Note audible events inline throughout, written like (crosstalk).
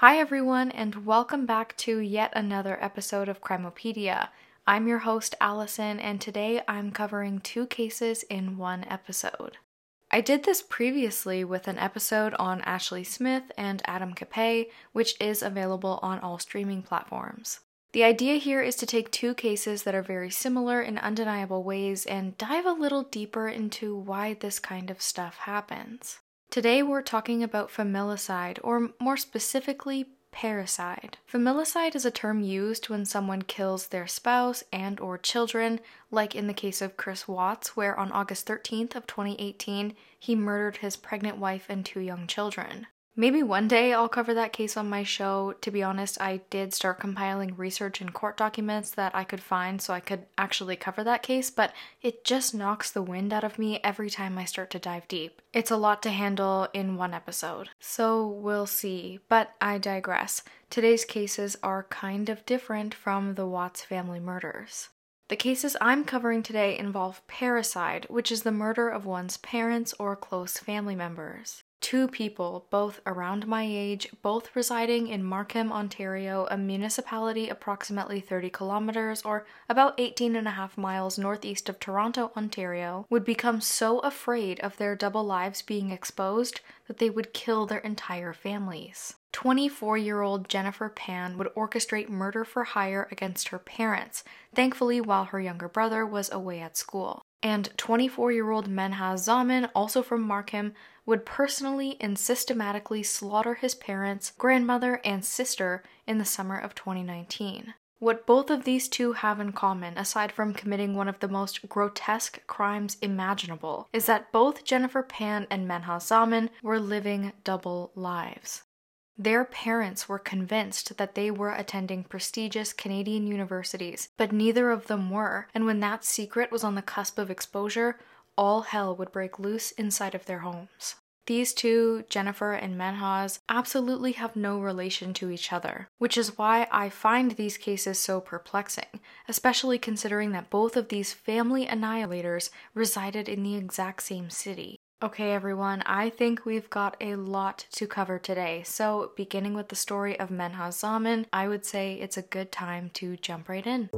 Hi, everyone, and welcome back to yet another episode of Crimopedia. I'm your host, Allison, and today I'm covering two cases in one episode. I did this previously with an episode on Ashley Smith and Adam Capay, which is available on all streaming platforms. The idea here is to take two cases that are very similar in undeniable ways and dive a little deeper into why this kind of stuff happens. Today we're talking about familicide, or more specifically, parricide. Familicide is a term used when someone kills their spouse and or children, like in the case of Chris Watts, where on August 13th of 2018, he murdered his pregnant wife and two young children. Maybe one day I'll cover that case on my show. To be honest, I did start compiling research and court documents that I could find so I could actually cover that case, but it just knocks the wind out of me every time I start to dive deep. It's a lot to handle in one episode. So we'll see. But I digress. Today's cases are kind of different from the Watts family murders. The cases I'm covering today involve parricide, which is the murder of one's parents or close family members. Two people, both around my age, both residing in Markham, Ontario, a municipality approximately 30 kilometers or about 18 and a half miles northeast of Toronto, Ontario, would become so afraid of their double lives being exposed that they would kill their entire families. 24 year old Jennifer Pan would orchestrate murder for hire against her parents, thankfully, while her younger brother was away at school. And 24 year old Menhaz Zaman, also from Markham, would personally and systematically slaughter his parents, grandmother, and sister in the summer of 2019. What both of these two have in common, aside from committing one of the most grotesque crimes imaginable, is that both Jennifer Pan and Menhaz Zaman were living double lives. Their parents were convinced that they were attending prestigious Canadian universities, but neither of them were, and when that secret was on the cusp of exposure, all hell would break loose inside of their homes. These two, Jennifer and Menhaz, absolutely have no relation to each other, which is why I find these cases so perplexing, especially considering that both of these family annihilators resided in the exact same city. Okay, everyone, I think we've got a lot to cover today. So, beginning with the story of Menhaz Zaman, I would say it's a good time to jump right in.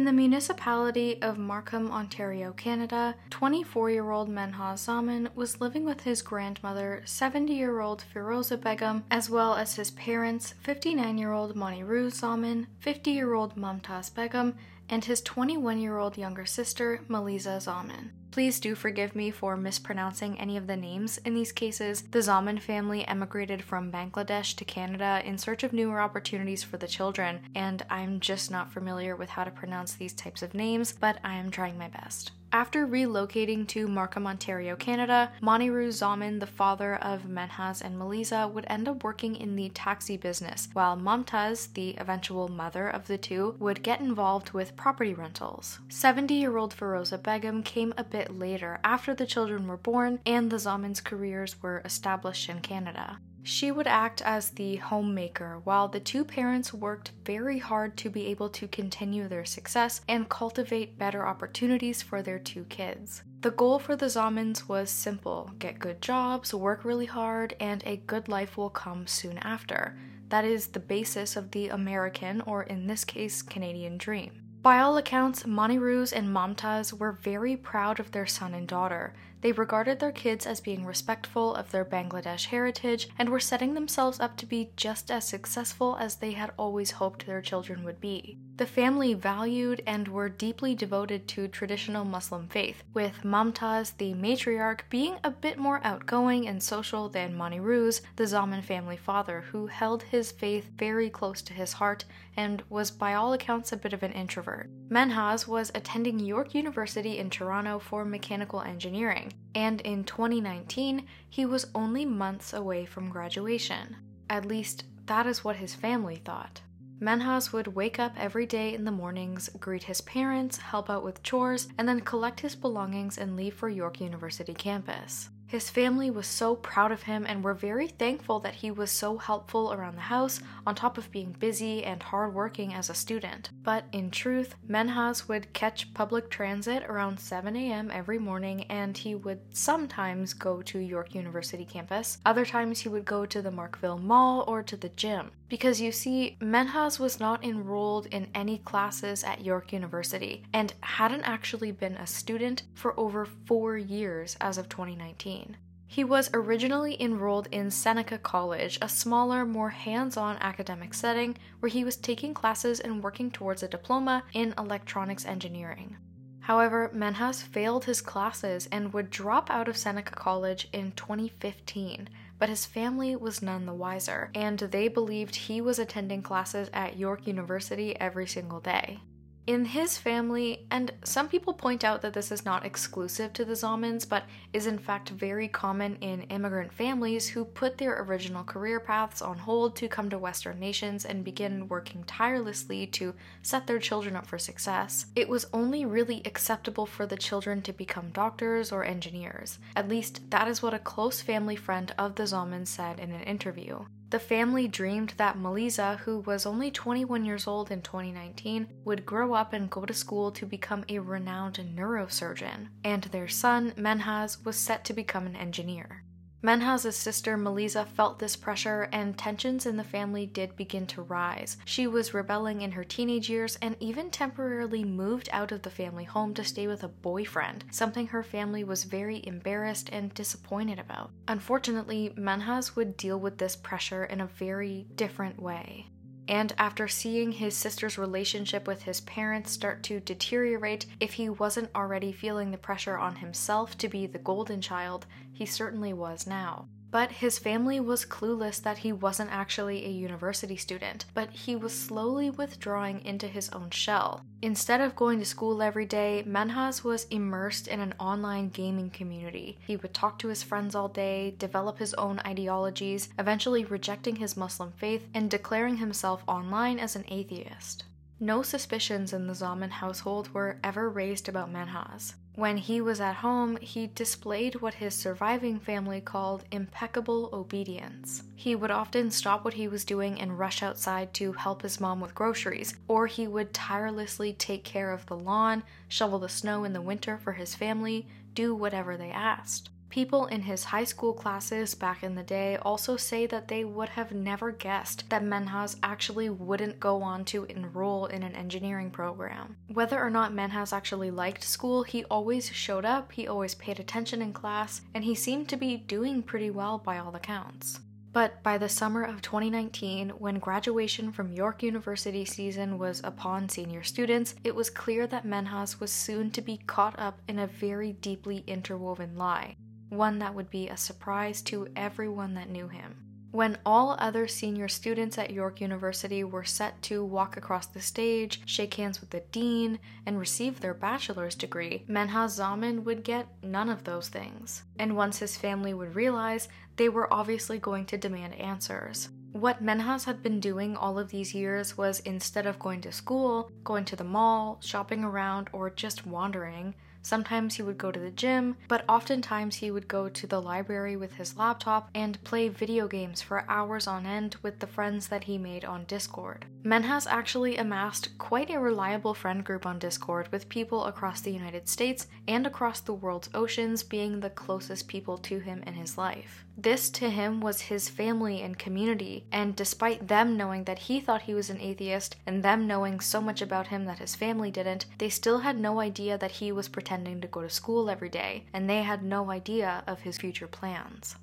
In the municipality of Markham, Ontario, Canada, 24 year old Menhaz Zaman was living with his grandmother, 70 year old Firoza Begum, as well as his parents, 59 year old Moniruz Zaman, 50 year old Mumtaz Begum, and his 21 year old younger sister, Maliza Zaman. Please do forgive me for mispronouncing any of the names in these cases. The Zaman family emigrated from Bangladesh to Canada in search of newer opportunities for the children, and I'm just not familiar with how to pronounce these types of names, but I am trying my best. After relocating to Markham, Ontario, Canada, Moniruz Zaman, the father of Menhaz and Maliza, would end up working in the taxi business, while Mumtaz, the eventual mother of the two, would get involved with property rentals. 70 year old Firoza Begum came a bit later, after the children were born and the Zaman's careers were established in Canada. She would act as the homemaker while the two parents worked very hard to be able to continue their success and cultivate better opportunities for their two kids. The goal for the Zamans was simple get good jobs, work really hard, and a good life will come soon after. That is the basis of the American, or in this case, Canadian dream. By all accounts, Moniruz and Mumtaz were very proud of their son and daughter. They regarded their kids as being respectful of their Bangladesh heritage and were setting themselves up to be just as successful as they had always hoped their children would be. The family valued and were deeply devoted to traditional Muslim faith, with Mumtaz, the matriarch, being a bit more outgoing and social than Moniruz, the Zaman family father, who held his faith very close to his heart and was by all accounts a bit of an introvert. Menhaz was attending York University in Toronto for mechanical engineering, and in 2019, he was only months away from graduation. At least, that is what his family thought. Menhaz would wake up every day in the mornings, greet his parents, help out with chores, and then collect his belongings and leave for York University campus. His family was so proud of him and were very thankful that he was so helpful around the house, on top of being busy and hardworking as a student. But in truth, Menhaz would catch public transit around 7 a.m. every morning and he would sometimes go to York University campus. Other times he would go to the Markville Mall or to the gym. Because you see, Menhaz was not enrolled in any classes at York University and hadn't actually been a student for over four years as of 2019. He was originally enrolled in Seneca College, a smaller, more hands on academic setting where he was taking classes and working towards a diploma in electronics engineering. However, Menhaz failed his classes and would drop out of Seneca College in 2015, but his family was none the wiser, and they believed he was attending classes at York University every single day. In his family, and some people point out that this is not exclusive to the Zamans, but is in fact very common in immigrant families who put their original career paths on hold to come to Western nations and begin working tirelessly to set their children up for success. It was only really acceptable for the children to become doctors or engineers. At least, that is what a close family friend of the Zamans said in an interview. The family dreamed that Maliza, who was only 21 years old in 2019, would grow up and go to school to become a renowned neurosurgeon, and their son, Menhaz, was set to become an engineer. Menhaz's sister Maliza felt this pressure, and tensions in the family did begin to rise. She was rebelling in her teenage years and even temporarily moved out of the family home to stay with a boyfriend, something her family was very embarrassed and disappointed about. Unfortunately, Menhaz would deal with this pressure in a very different way. And after seeing his sister's relationship with his parents start to deteriorate, if he wasn't already feeling the pressure on himself to be the golden child, he certainly was now. But his family was clueless that he wasn't actually a university student, but he was slowly withdrawing into his own shell. Instead of going to school every day, Menhaz was immersed in an online gaming community. He would talk to his friends all day, develop his own ideologies, eventually rejecting his Muslim faith and declaring himself online as an atheist. No suspicions in the Zaman household were ever raised about Menhaz. When he was at home, he displayed what his surviving family called impeccable obedience. He would often stop what he was doing and rush outside to help his mom with groceries, or he would tirelessly take care of the lawn, shovel the snow in the winter for his family, do whatever they asked. People in his high school classes back in the day also say that they would have never guessed that Menhaz actually wouldn't go on to enroll in an engineering program. Whether or not Menhaz actually liked school, he always showed up, he always paid attention in class, and he seemed to be doing pretty well by all accounts. But by the summer of 2019, when graduation from York University season was upon senior students, it was clear that Menhaz was soon to be caught up in a very deeply interwoven lie one that would be a surprise to everyone that knew him. When all other senior students at York University were set to walk across the stage, shake hands with the dean, and receive their bachelor's degree, Menhaz Zaman would get none of those things. And once his family would realize, they were obviously going to demand answers. What Menhaz had been doing all of these years was instead of going to school, going to the mall, shopping around, or just wandering, Sometimes he would go to the gym, but oftentimes he would go to the library with his laptop and play video games for hours on end with the friends that he made on Discord. Menhaz actually amassed quite a reliable friend group on Discord with people across the United States and across the world's oceans being the closest people to him in his life. This to him was his family and community, and despite them knowing that he thought he was an atheist and them knowing so much about him that his family didn't, they still had no idea that he was pretending to go to school every day, and they had no idea of his future plans.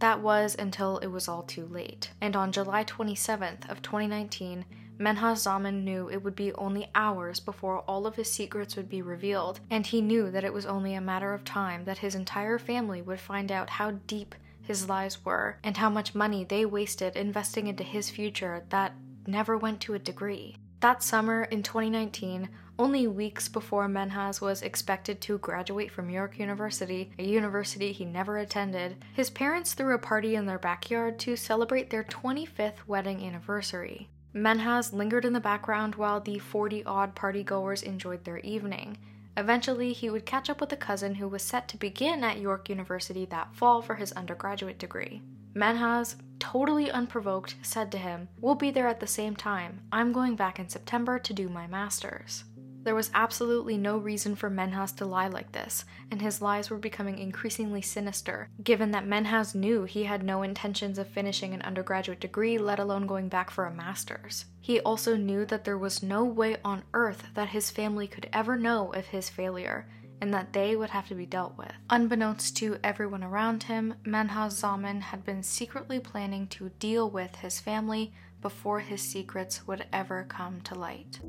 That was until it was all too late. And on July 27th of 2019, Menhaz Zaman knew it would be only hours before all of his secrets would be revealed, and he knew that it was only a matter of time that his entire family would find out how deep his lies were and how much money they wasted investing into his future that never went to a degree. That summer in 2019, only weeks before Menhaz was expected to graduate from York University, a university he never attended, his parents threw a party in their backyard to celebrate their 25th wedding anniversary. Menhaz lingered in the background while the 40 odd partygoers enjoyed their evening. Eventually, he would catch up with a cousin who was set to begin at York University that fall for his undergraduate degree. Menhaz, totally unprovoked, said to him, We'll be there at the same time. I'm going back in September to do my master's. There was absolutely no reason for Menhaz to lie like this, and his lies were becoming increasingly sinister, given that Menhaz knew he had no intentions of finishing an undergraduate degree, let alone going back for a master's. He also knew that there was no way on earth that his family could ever know of his failure, and that they would have to be dealt with. Unbeknownst to everyone around him, Menhaz Zaman had been secretly planning to deal with his family before his secrets would ever come to light.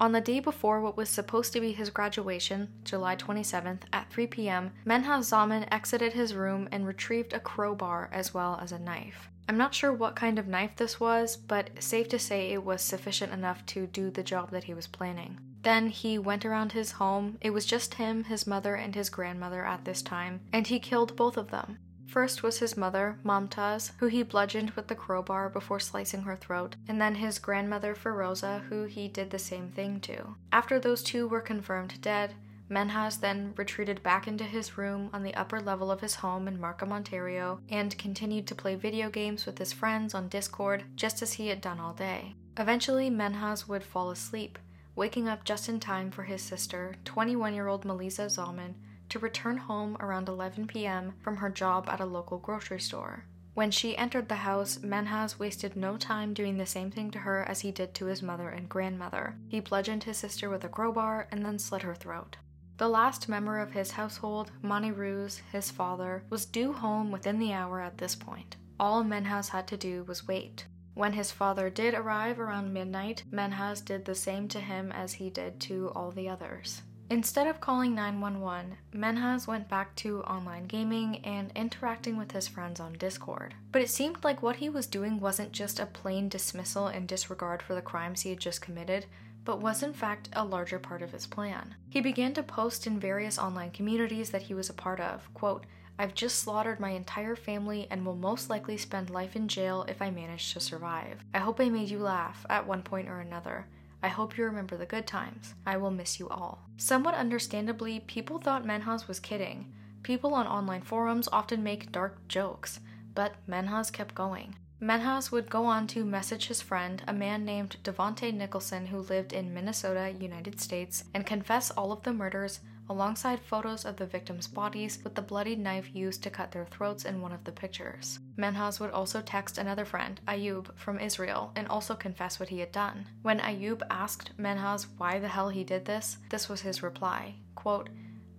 On the day before what was supposed to be his graduation, July 27th, at 3 p.m., Menhaz Zaman exited his room and retrieved a crowbar as well as a knife. I'm not sure what kind of knife this was, but safe to say it was sufficient enough to do the job that he was planning. Then he went around his home. It was just him, his mother, and his grandmother at this time, and he killed both of them. First was his mother, Mumtaz, who he bludgeoned with the crowbar before slicing her throat, and then his grandmother, Firoza, who he did the same thing to. After those two were confirmed dead, Menhaz then retreated back into his room on the upper level of his home in Markham, Ontario, and continued to play video games with his friends on Discord just as he had done all day. Eventually, Menhaz would fall asleep, waking up just in time for his sister, 21 year old Melisa Zalman, to return home around 11 p.m. from her job at a local grocery store. When she entered the house, Menhaz wasted no time doing the same thing to her as he did to his mother and grandmother. He bludgeoned his sister with a crowbar and then slit her throat. The last member of his household, Moniruz, his father, was due home within the hour at this point. All Menhaz had to do was wait. When his father did arrive around midnight, Menhaz did the same to him as he did to all the others. Instead of calling 911, Menhaz went back to online gaming and interacting with his friends on Discord. But it seemed like what he was doing wasn't just a plain dismissal and disregard for the crimes he had just committed, but was in fact a larger part of his plan. He began to post in various online communities that he was a part of, quote, I've just slaughtered my entire family and will most likely spend life in jail if I manage to survive. I hope I made you laugh at one point or another. I hope you remember the good times. I will miss you all. Somewhat understandably, people thought Menhaz was kidding. People on online forums often make dark jokes, but Menhaz kept going. Menhaz would go on to message his friend, a man named Devonte Nicholson who lived in Minnesota, United States, and confess all of the murders alongside photos of the victims' bodies with the bloody knife used to cut their throats in one of the pictures. Menhaz would also text another friend, Ayub, from Israel, and also confess what he had done. When Ayub asked Menhaz why the hell he did this, this was his reply quote,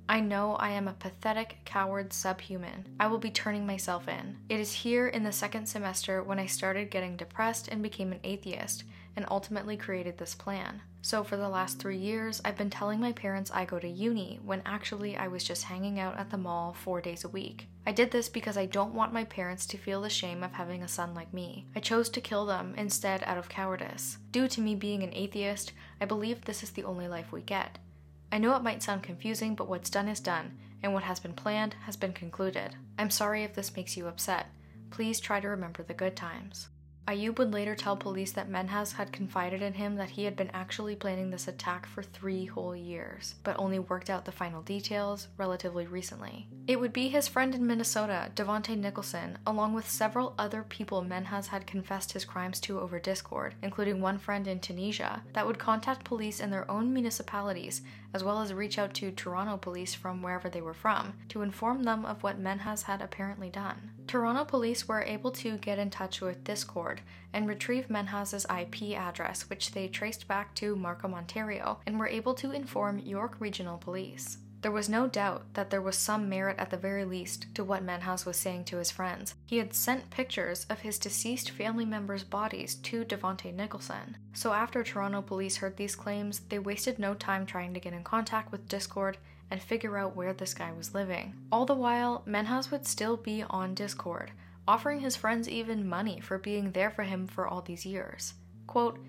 I know I am a pathetic, coward subhuman. I will be turning myself in. It is here in the second semester when I started getting depressed and became an atheist, and ultimately created this plan. So, for the last three years, I've been telling my parents I go to uni when actually I was just hanging out at the mall four days a week. I did this because I don't want my parents to feel the shame of having a son like me. I chose to kill them instead out of cowardice. Due to me being an atheist, I believe this is the only life we get. I know it might sound confusing, but what's done is done, and what has been planned has been concluded. I'm sorry if this makes you upset. Please try to remember the good times. Ayub would later tell police that Menhaz had confided in him that he had been actually planning this attack for three whole years, but only worked out the final details relatively recently. It would be his friend in Minnesota, Devonte Nicholson, along with several other people Menhaz had confessed his crimes to over Discord, including one friend in Tunisia, that would contact police in their own municipalities, as well as reach out to Toronto police from wherever they were from, to inform them of what Menhaz had apparently done. Toronto police were able to get in touch with Discord and retrieve Menhaz's IP address, which they traced back to Markham, Ontario, and were able to inform York Regional Police. There was no doubt that there was some merit at the very least to what Menhaz was saying to his friends. He had sent pictures of his deceased family members' bodies to Devonte Nicholson. So after Toronto police heard these claims, they wasted no time trying to get in contact with Discord and figure out where this guy was living. All the while, Menhaz would still be on Discord, offering his friends even money for being there for him for all these years. Quote,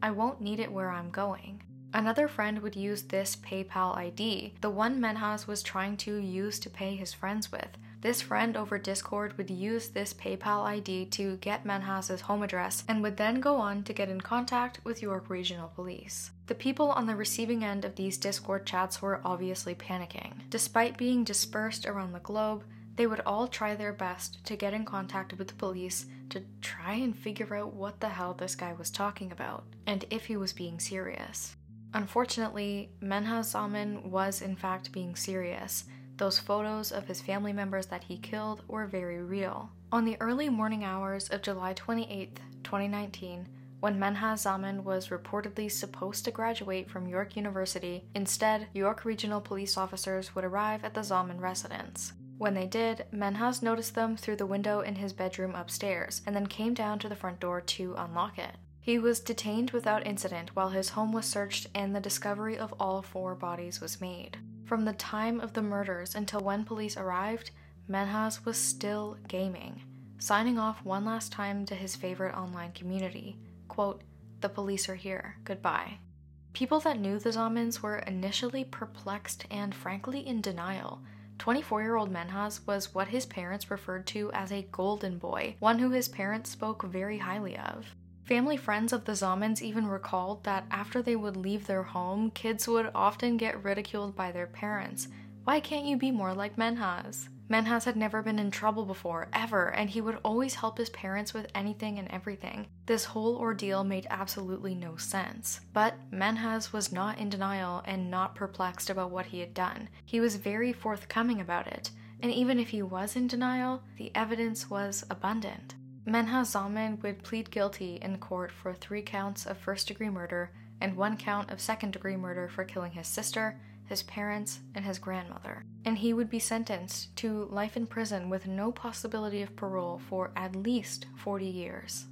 I won't need it where I'm going. Another friend would use this PayPal ID, the one Menhaz was trying to use to pay his friends with, This friend over Discord would use this PayPal ID to get Menhaz's home address and would then go on to get in contact with York Regional Police. The people on the receiving end of these Discord chats were obviously panicking. Despite being dispersed around the globe, they would all try their best to get in contact with the police to try and figure out what the hell this guy was talking about and if he was being serious. Unfortunately, Menhaz Zaman was in fact being serious. Those photos of his family members that he killed were very real. On the early morning hours of July 28, 2019, when Menhaz Zaman was reportedly supposed to graduate from York University, instead, York Regional Police officers would arrive at the Zaman residence. When they did, Menhaz noticed them through the window in his bedroom upstairs and then came down to the front door to unlock it. He was detained without incident while his home was searched and the discovery of all four bodies was made. From the time of the murders until when police arrived, Menhaz was still gaming, signing off one last time to his favorite online community quote, The police are here, goodbye. People that knew the Zamans were initially perplexed and frankly in denial. 24 year old Menhaz was what his parents referred to as a golden boy, one who his parents spoke very highly of. Family friends of the Zamans even recalled that after they would leave their home, kids would often get ridiculed by their parents. Why can't you be more like Menhaz? Menhaz had never been in trouble before, ever, and he would always help his parents with anything and everything. This whole ordeal made absolutely no sense. But Menhaz was not in denial and not perplexed about what he had done. He was very forthcoming about it, and even if he was in denial, the evidence was abundant. Menhaz Zaman would plead guilty in court for three counts of first degree murder and one count of second degree murder for killing his sister his parents, and his grandmother. And he would be sentenced to life in prison with no possibility of parole for at least 40 years.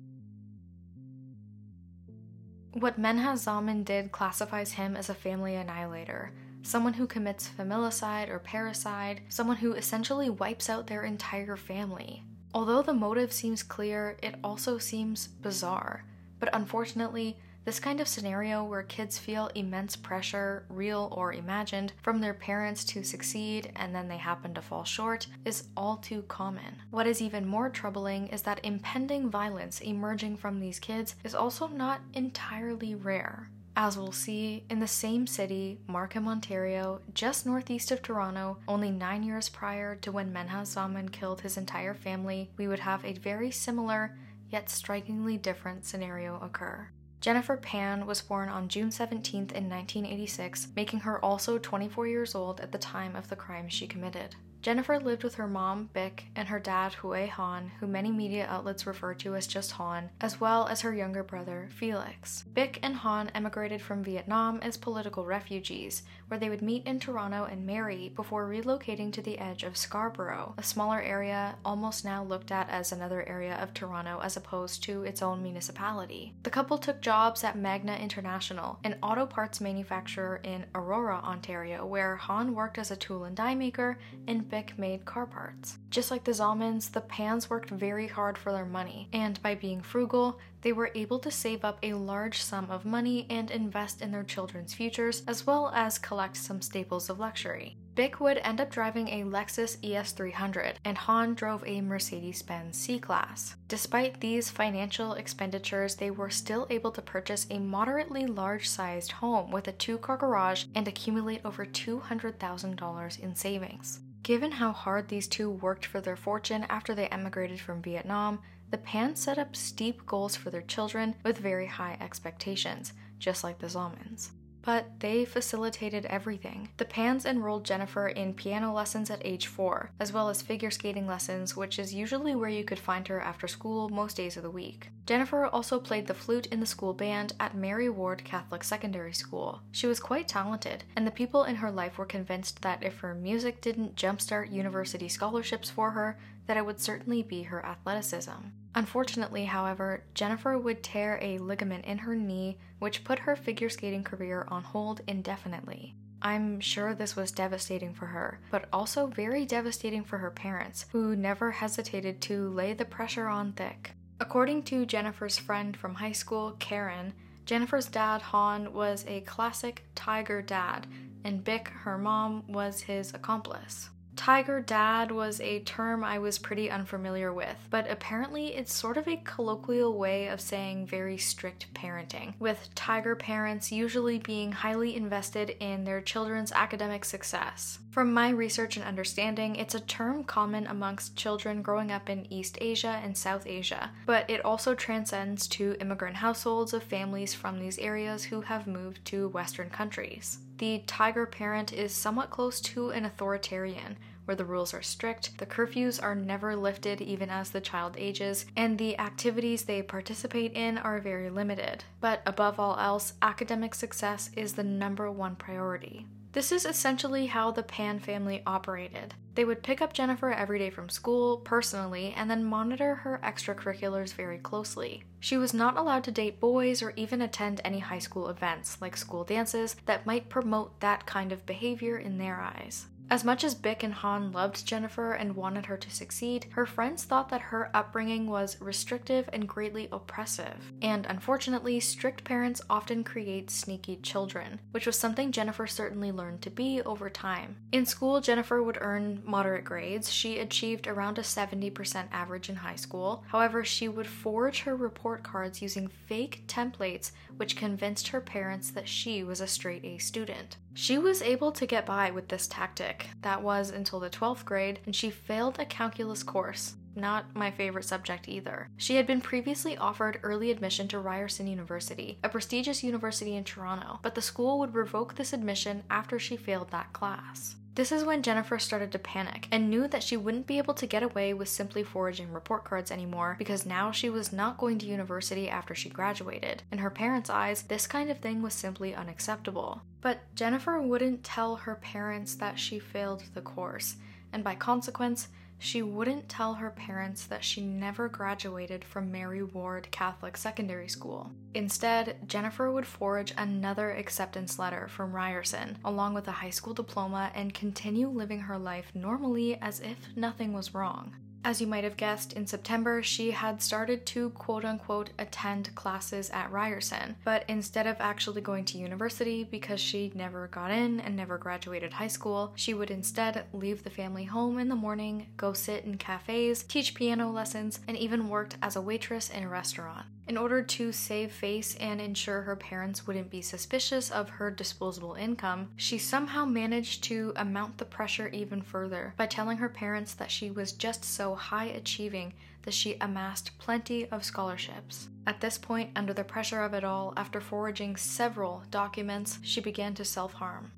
What Menhaz Zaman did classifies him as a family annihilator, someone who commits familicide or parricide, someone who essentially wipes out their entire family. Although the motive seems clear, it also seems bizarre. But unfortunately, this kind of scenario where kids feel immense pressure, real or imagined, from their parents to succeed and then they happen to fall short is all too common. What is even more troubling is that impending violence emerging from these kids is also not entirely rare. As we'll see, in the same city, Markham, Ontario, just northeast of Toronto, only nine years prior to when Menhaz Zaman killed his entire family, we would have a very similar, yet strikingly different scenario occur. Jennifer Pan was born on June 17 in 1986, making her also 24 years old at the time of the crime she committed. Jennifer lived with her mom, Bic, and her dad, Hue Han, who many media outlets refer to as just Han, as well as her younger brother, Felix. Bic and Han emigrated from Vietnam as political refugees, where they would meet in Toronto and marry before relocating to the edge of Scarborough, a smaller area almost now looked at as another area of Toronto as opposed to its own municipality. The couple took jobs at Magna International, an auto parts manufacturer in Aurora, Ontario, where Han worked as a tool and die maker and Bick made car parts. Just like the Zalmans, the Pans worked very hard for their money, and by being frugal, they were able to save up a large sum of money and invest in their children's futures, as well as collect some staples of luxury. Bick would end up driving a Lexus ES300, and Han drove a Mercedes Benz C Class. Despite these financial expenditures, they were still able to purchase a moderately large sized home with a two car garage and accumulate over $200,000 in savings. Given how hard these two worked for their fortune after they emigrated from Vietnam, the Pans set up steep goals for their children with very high expectations, just like the Zamans but they facilitated everything. The Pans enrolled Jennifer in piano lessons at age 4, as well as figure skating lessons, which is usually where you could find her after school most days of the week. Jennifer also played the flute in the school band at Mary Ward Catholic Secondary School. She was quite talented, and the people in her life were convinced that if her music didn't jumpstart university scholarships for her, that it would certainly be her athleticism. Unfortunately, however, Jennifer would tear a ligament in her knee, which put her figure skating career on hold indefinitely. I'm sure this was devastating for her, but also very devastating for her parents, who never hesitated to lay the pressure on thick. According to Jennifer's friend from high school, Karen, Jennifer's dad, Han, was a classic tiger dad, and Bick, her mom, was his accomplice. Tiger dad was a term I was pretty unfamiliar with, but apparently it's sort of a colloquial way of saying very strict parenting, with tiger parents usually being highly invested in their children's academic success. From my research and understanding, it's a term common amongst children growing up in East Asia and South Asia, but it also transcends to immigrant households of families from these areas who have moved to Western countries. The tiger parent is somewhat close to an authoritarian, where the rules are strict, the curfews are never lifted even as the child ages, and the activities they participate in are very limited. But above all else, academic success is the number one priority. This is essentially how the Pan family operated. They would pick up Jennifer every day from school, personally, and then monitor her extracurriculars very closely. She was not allowed to date boys or even attend any high school events, like school dances, that might promote that kind of behavior in their eyes. As much as Bick and Han loved Jennifer and wanted her to succeed, her friends thought that her upbringing was restrictive and greatly oppressive. And unfortunately, strict parents often create sneaky children, which was something Jennifer certainly learned to be over time. In school, Jennifer would earn moderate grades. She achieved around a 70% average in high school. However, she would forge her report cards using fake templates, which convinced her parents that she was a straight A student. She was able to get by with this tactic. That was until the 12th grade, and she failed a calculus course. Not my favorite subject either. She had been previously offered early admission to Ryerson University, a prestigious university in Toronto, but the school would revoke this admission after she failed that class. This is when Jennifer started to panic and knew that she wouldn't be able to get away with simply forging report cards anymore because now she was not going to university after she graduated. In her parents' eyes, this kind of thing was simply unacceptable. But Jennifer wouldn't tell her parents that she failed the course, and by consequence, she wouldn't tell her parents that she never graduated from Mary Ward Catholic Secondary School. Instead, Jennifer would forge another acceptance letter from Ryerson, along with a high school diploma, and continue living her life normally as if nothing was wrong. As you might have guessed, in September she had started to quote unquote attend classes at Ryerson, but instead of actually going to university because she never got in and never graduated high school, she would instead leave the family home in the morning, go sit in cafes, teach piano lessons, and even worked as a waitress in a restaurant. In order to save face and ensure her parents wouldn't be suspicious of her disposable income, she somehow managed to amount the pressure even further by telling her parents that she was just so high achieving that she amassed plenty of scholarships. At this point, under the pressure of it all, after forging several documents, she began to self harm.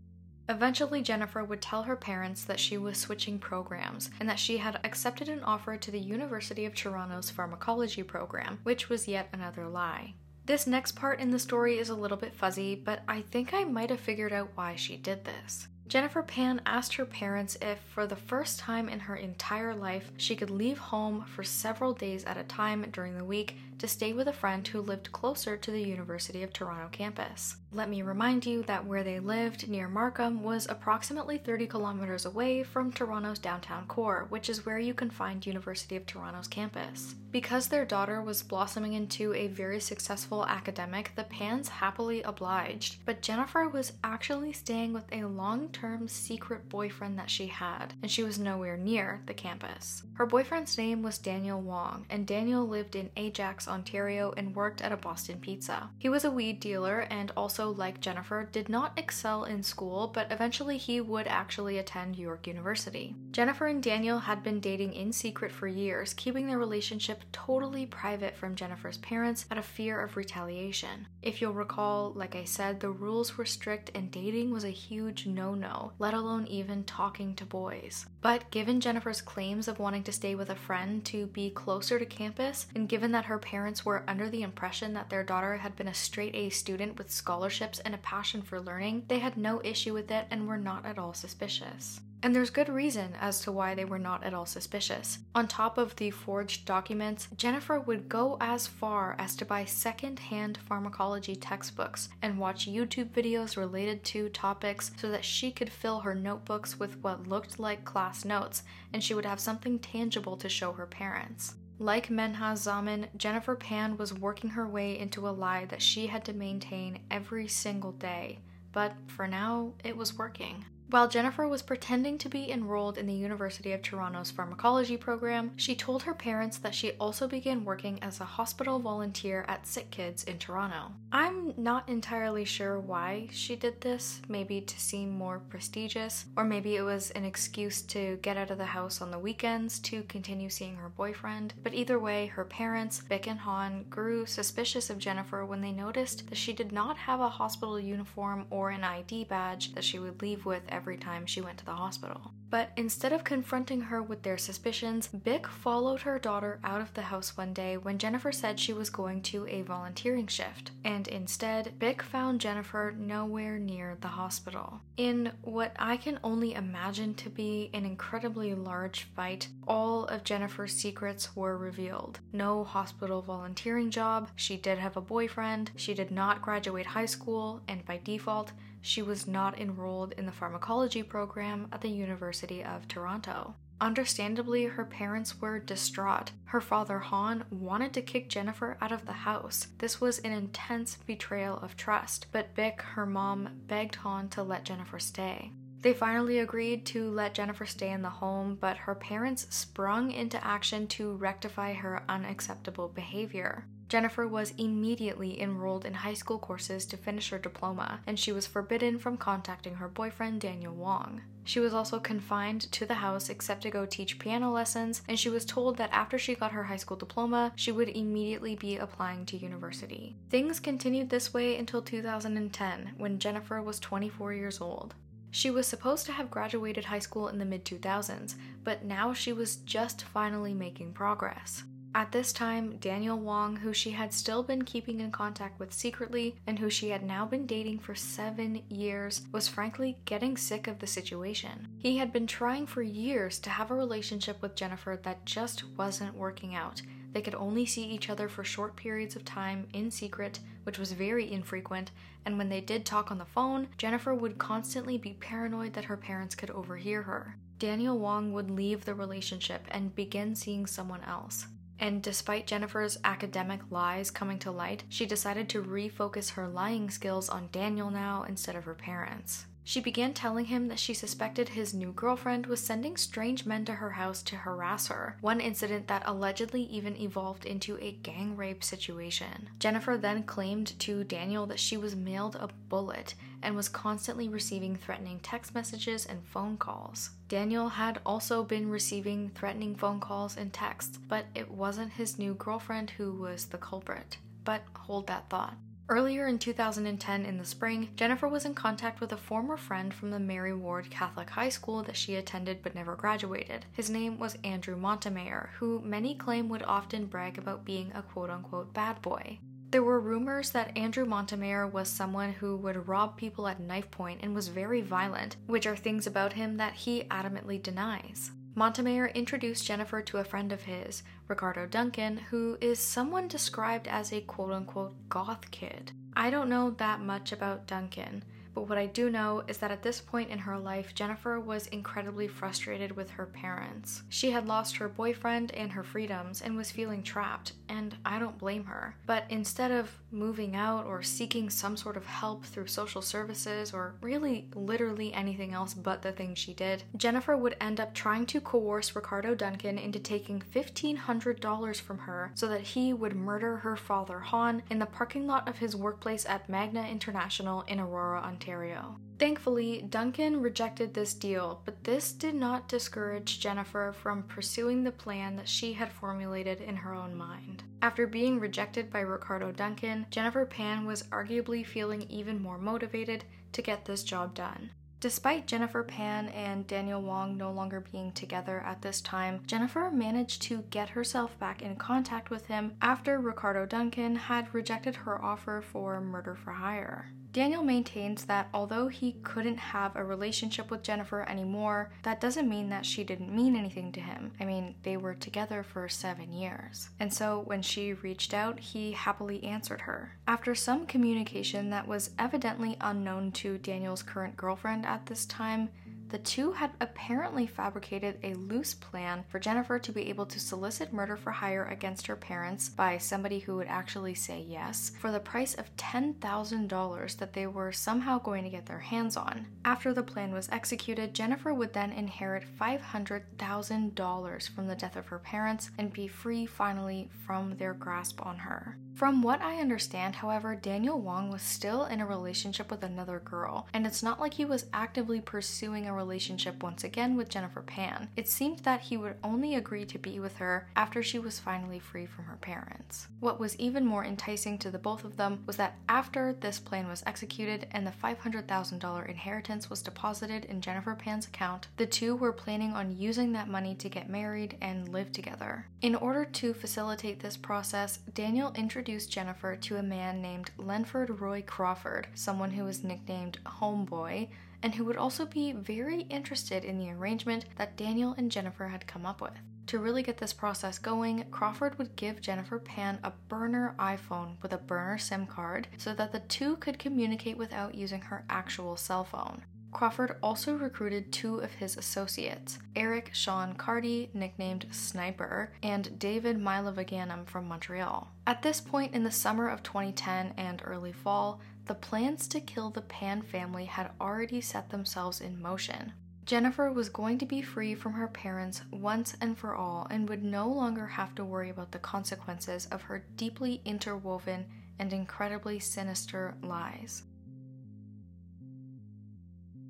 Eventually, Jennifer would tell her parents that she was switching programs and that she had accepted an offer to the University of Toronto's pharmacology program, which was yet another lie. This next part in the story is a little bit fuzzy, but I think I might have figured out why she did this. Jennifer Pan asked her parents if, for the first time in her entire life, she could leave home for several days at a time during the week to stay with a friend who lived closer to the University of Toronto campus. Let me remind you that where they lived, near Markham, was approximately 30 kilometers away from Toronto's downtown core, which is where you can find University of Toronto's campus. Because their daughter was blossoming into a very successful academic, the Pans happily obliged, but Jennifer was actually staying with a long term secret boyfriend that she had, and she was nowhere near the campus. Her boyfriend's name was Daniel Wong, and Daniel lived in Ajax, Ontario, and worked at a Boston Pizza. He was a weed dealer and also, like Jennifer, did not excel in school, but eventually he would actually attend York University. Jennifer and Daniel had been dating in secret for years, keeping their relationship totally private from Jennifer's parents out of fear of retaliation. If you'll recall, like I said, the rules were strict and dating was a huge no no, let alone even talking to boys. But given Jennifer's claims of wanting to stay with a friend to be closer to campus, and given that her parents were under the impression that their daughter had been a straight A student with scholarships and a passion for learning, they had no issue with it and were not at all suspicious. And there's good reason as to why they were not at all suspicious. On top of the forged documents, Jennifer would go as far as to buy second hand pharmacology textbooks and watch YouTube videos related to topics so that she could fill her notebooks with what looked like class notes and she would have something tangible to show her parents. Like Menhaz Zaman, Jennifer Pan was working her way into a lie that she had to maintain every single day, but for now, it was working. While Jennifer was pretending to be enrolled in the University of Toronto's pharmacology program, she told her parents that she also began working as a hospital volunteer at Sick Kids in Toronto. I'm not entirely sure why she did this, maybe to seem more prestigious, or maybe it was an excuse to get out of the house on the weekends to continue seeing her boyfriend, but either way, her parents, Bick and Han, grew suspicious of Jennifer when they noticed that she did not have a hospital uniform or an ID badge that she would leave with every time she went to the hospital. But instead of confronting her with their suspicions, Bick followed her daughter out of the house one day when Jennifer said she was going to a volunteering shift. And instead, Bick found Jennifer nowhere near the hospital. In what I can only imagine to be an incredibly large fight, all of Jennifer's secrets were revealed. No hospital volunteering job, she did have a boyfriend, she did not graduate high school, and by default, she was not enrolled in the pharmacology program at the University of Toronto. Understandably, her parents were distraught. Her father, Han, wanted to kick Jennifer out of the house. This was an intense betrayal of trust, but Bick, her mom, begged Han to let Jennifer stay. They finally agreed to let Jennifer stay in the home, but her parents sprung into action to rectify her unacceptable behavior. Jennifer was immediately enrolled in high school courses to finish her diploma, and she was forbidden from contacting her boyfriend, Daniel Wong. She was also confined to the house except to go teach piano lessons, and she was told that after she got her high school diploma, she would immediately be applying to university. Things continued this way until 2010, when Jennifer was 24 years old. She was supposed to have graduated high school in the mid 2000s, but now she was just finally making progress. At this time, Daniel Wong, who she had still been keeping in contact with secretly and who she had now been dating for seven years, was frankly getting sick of the situation. He had been trying for years to have a relationship with Jennifer that just wasn't working out. They could only see each other for short periods of time in secret, which was very infrequent, and when they did talk on the phone, Jennifer would constantly be paranoid that her parents could overhear her. Daniel Wong would leave the relationship and begin seeing someone else. And despite Jennifer's academic lies coming to light, she decided to refocus her lying skills on Daniel now instead of her parents. She began telling him that she suspected his new girlfriend was sending strange men to her house to harass her, one incident that allegedly even evolved into a gang rape situation. Jennifer then claimed to Daniel that she was mailed a bullet and was constantly receiving threatening text messages and phone calls. Daniel had also been receiving threatening phone calls and texts, but it wasn't his new girlfriend who was the culprit. But hold that thought. Earlier in 2010, in the spring, Jennifer was in contact with a former friend from the Mary Ward Catholic High School that she attended but never graduated. His name was Andrew Montemayor, who many claim would often brag about being a quote unquote bad boy. There were rumors that Andrew Montemayor was someone who would rob people at knife point and was very violent, which are things about him that he adamantly denies. Montemayor introduced Jennifer to a friend of his, Ricardo Duncan, who is someone described as a quote unquote goth kid. I don't know that much about Duncan, but what I do know is that at this point in her life, Jennifer was incredibly frustrated with her parents. She had lost her boyfriend and her freedoms and was feeling trapped, and I don't blame her. But instead of moving out or seeking some sort of help through social services or really literally anything else but the thing she did, Jennifer would end up trying to coerce Ricardo Duncan into taking $1,500 from her so that he would murder her father Han in the parking lot of his workplace at Magna International in Aurora, Ontario. Thankfully, Duncan rejected this deal, but this did not discourage Jennifer from pursuing the plan that she had formulated in her own mind. After being rejected by Ricardo Duncan, Jennifer Pan was arguably feeling even more motivated to get this job done. Despite Jennifer Pan and Daniel Wong no longer being together at this time, Jennifer managed to get herself back in contact with him after Ricardo Duncan had rejected her offer for murder for hire. Daniel maintains that although he couldn't have a relationship with Jennifer anymore, that doesn't mean that she didn't mean anything to him. I mean, they were together for seven years. And so when she reached out, he happily answered her. After some communication that was evidently unknown to Daniel's current girlfriend at this time, The two had apparently fabricated a loose plan for Jennifer to be able to solicit murder for hire against her parents by somebody who would actually say yes for the price of $10,000 that they were somehow going to get their hands on. After the plan was executed, Jennifer would then inherit $500,000 from the death of her parents and be free finally from their grasp on her. From what I understand, however, Daniel Wong was still in a relationship with another girl, and it's not like he was actively pursuing a relationship once again with Jennifer Pan. It seemed that he would only agree to be with her after she was finally free from her parents. What was even more enticing to the both of them was that after this plan was executed and the $500,000 inheritance was deposited in Jennifer Pan's account, the two were planning on using that money to get married and live together. In order to facilitate this process, Daniel introduced Jennifer to a man named Lenford Roy Crawford, someone who was nicknamed Homeboy, and who would also be very interested in the arrangement that Daniel and Jennifer had come up with. To really get this process going, Crawford would give Jennifer Pan a burner iPhone with a burner SIM card so that the two could communicate without using her actual cell phone. Crawford also recruited two of his associates, Eric Sean Carty, nicknamed Sniper, and David Mylvaganam from Montreal. At this point in the summer of 2010 and early fall, the plans to kill the Pan family had already set themselves in motion. Jennifer was going to be free from her parents once and for all and would no longer have to worry about the consequences of her deeply interwoven and incredibly sinister lies.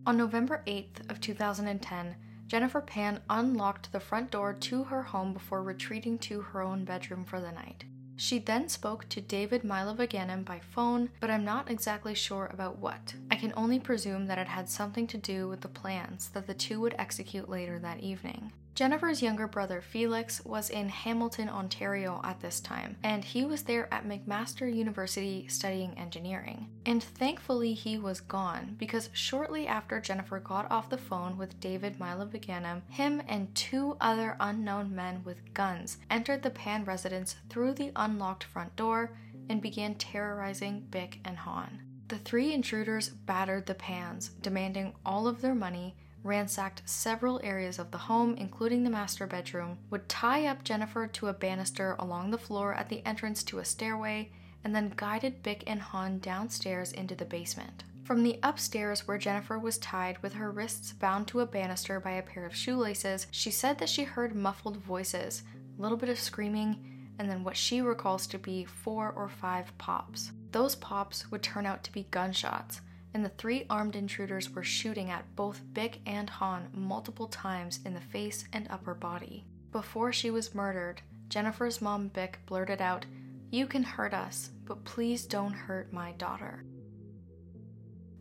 On November 8th of 2010, Jennifer Pan unlocked the front door to her home before retreating to her own bedroom for the night. She then spoke to David Mylvaganam by phone, but I'm not exactly sure about what. I can only presume that it had something to do with the plans that the two would execute later that evening. Jennifer's younger brother Felix was in Hamilton, Ontario at this time, and he was there at McMaster University studying engineering. And thankfully, he was gone because shortly after Jennifer got off the phone with David Mylvaganam, him and two other unknown men with guns entered the Pan residence through the unlocked front door and began terrorizing Bick and Han. The three intruders battered the Pans, demanding all of their money ransacked several areas of the home, including the master bedroom, would tie up Jennifer to a banister along the floor at the entrance to a stairway, and then guided Bick and Han downstairs into the basement. From the upstairs, where Jennifer was tied with her wrists bound to a banister by a pair of shoelaces, she said that she heard muffled voices, a little bit of screaming, and then what she recalls to be four or five pops. Those pops would turn out to be gunshots, and the three armed intruders were shooting at both Bick and Han multiple times in the face and upper body. Before she was murdered, Jennifer's mom Bick blurted out, You can hurt us, but please don't hurt my daughter.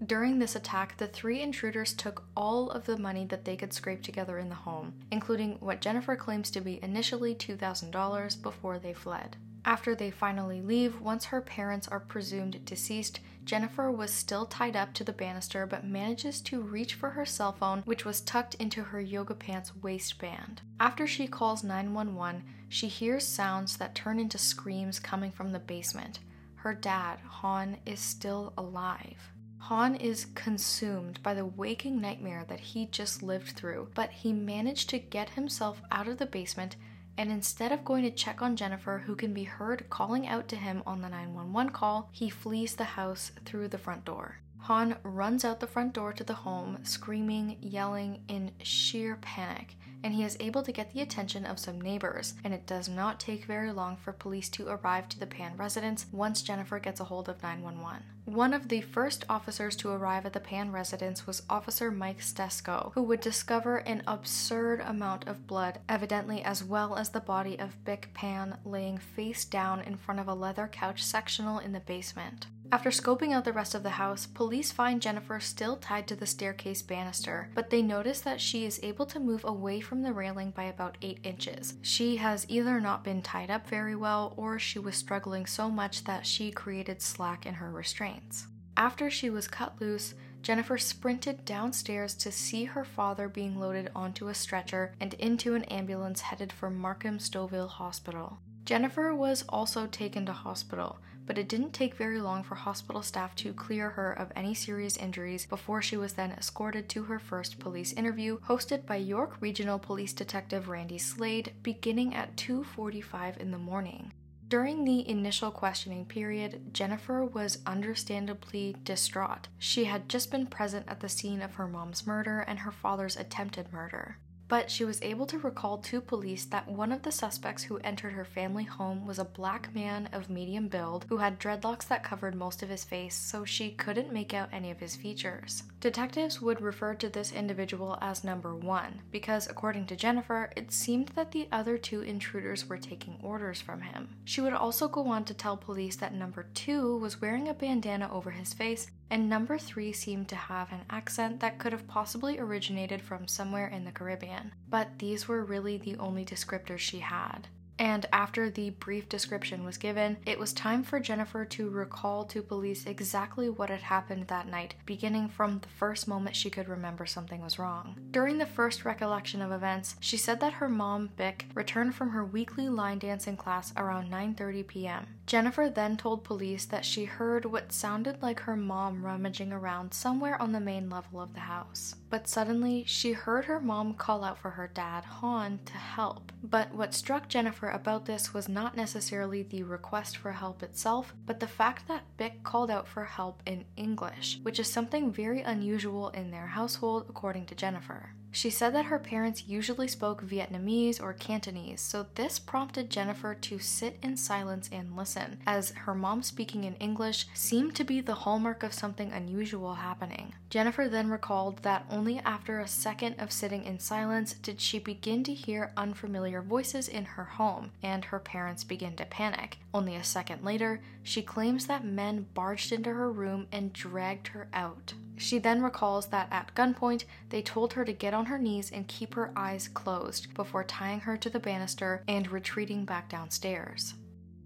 During this attack, the three intruders took all of the money that they could scrape together in the home, including what Jennifer claims to be initially $2,000 before they fled. After they finally leave, once her parents are presumed deceased, Jennifer was still tied up to the banister but manages to reach for her cell phone, which was tucked into her yoga pants waistband. After she calls 911, she hears sounds that turn into screams coming from the basement. Her dad, Han, is still alive. Han is consumed by the waking nightmare that he just lived through, but he managed to get himself out of the basement and instead of going to check on Jennifer, who can be heard calling out to him on the 911 call, he flees the house through the front door. Han runs out the front door to the home, screaming, yelling in sheer panic, and he is able to get the attention of some neighbors, and it does not take very long for police to arrive to the Pan residence once Jennifer gets a hold of 911. One of the first officers to arrive at the Pan residence was Officer Mike Stesko, who would discover an absurd amount of blood, evidently as well as the body of Bick Pan laying face down in front of a leather couch sectional in the basement. After scoping out the rest of the house, police find Jennifer still tied to the staircase banister, but they notice that she is able to move away from the railing by about 8 inches. She has either not been tied up very well or she was struggling so much that she created slack in her restraints. After she was cut loose, Jennifer sprinted downstairs to see her father being loaded onto a stretcher and into an ambulance headed for Markham Stouffville Hospital. Jennifer was also taken to hospital, but it didn't take very long for hospital staff to clear her of any serious injuries before she was then escorted to her first police interview hosted by York Regional Police Detective Randy Slade beginning at 2:45 in the morning. During the initial questioning period, Jennifer was understandably distraught. She had just been present at the scene of her mom's murder and her father's attempted murder but she was able to recall to police that one of the suspects who entered her family home was a black man of medium build who had dreadlocks that covered most of his face, so she couldn't make out any of his features. Detectives would refer to this individual as number one because, according to Jennifer, it seemed that the other two intruders were taking orders from him. She would also go on to tell police that number two was wearing a bandana over his face and number three seemed to have an accent that could have possibly originated from somewhere in the Caribbean. But these were really the only descriptors she had. And after the brief description was given, it was time for Jennifer to recall to police exactly what had happened that night, beginning from the first moment she could remember something was wrong. During the first recollection of events, she said that her mom, Bick, returned from her weekly line dancing class around 9:30 p.m. Jennifer then told police that she heard what sounded like her mom rummaging around somewhere on the main level of the house. But suddenly, she heard her mom call out for her dad, Han, to help. But what struck Jennifer about this was not necessarily the request for help itself, but the fact that Bick called out for help in English, which is something very unusual in their household, according to Jennifer. She said that her parents usually spoke Vietnamese or Cantonese, so this prompted Jennifer to sit in silence and listen, as her mom speaking in English seemed to be the hallmark of something unusual happening. Jennifer then recalled that only after a second of sitting in silence did she begin to hear unfamiliar voices in her home, and her parents begin to panic. Only a second later, she claims that men barged into her room and dragged her out. She then recalls that at gunpoint, they told her to get her knees and keep her eyes closed before tying her to the banister and retreating back downstairs.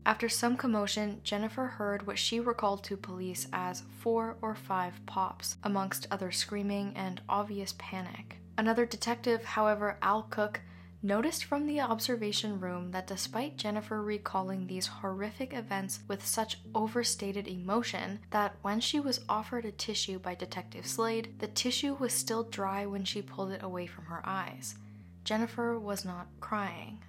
After some commotion, Jennifer heard what she recalled to police as four or five pops, amongst other screaming and obvious panic. Another detective, however, Al Cook, noticed from the observation room that despite Jennifer recalling these horrific events with such overstated emotion, that when she was offered a tissue by Detective Slade, the tissue was still dry when she pulled it away from her eyes. Jennifer was not crying.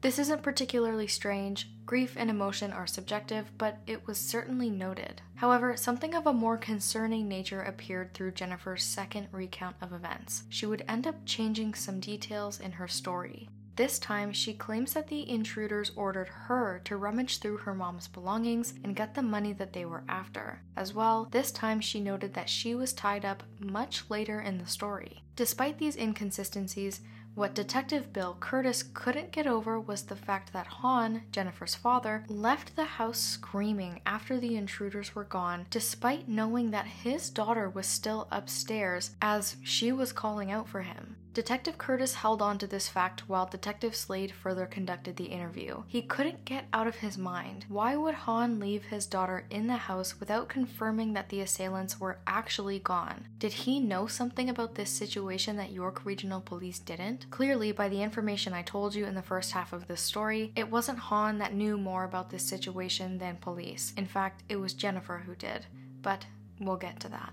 This isn't particularly strange. Grief and emotion are subjective, but it was certainly noted. However, something of a more concerning nature appeared through Jennifer's second recount of events. She would end up changing some details in her story. This time, she claims that the intruders ordered her to rummage through her mom's belongings and get the money that they were after. As well, this time she noted that she was tied up much later in the story. Despite these inconsistencies, what Detective Bill Curtis couldn't get over was the fact that Han, Jennifer's father, left the house screaming after the intruders were gone, despite knowing that his daughter was still upstairs as she was calling out for him. Detective Curtis held on to this fact while Detective Slade further conducted the interview. He couldn't get out of his mind. Why would Han leave his daughter in the house without confirming that the assailants were actually gone? Did he know something about this situation that York Regional Police didn't? Clearly, by the information I told you in the first half of this story, it wasn't Han that knew more about this situation than police. In fact, it was Jennifer who did. But we'll get to that.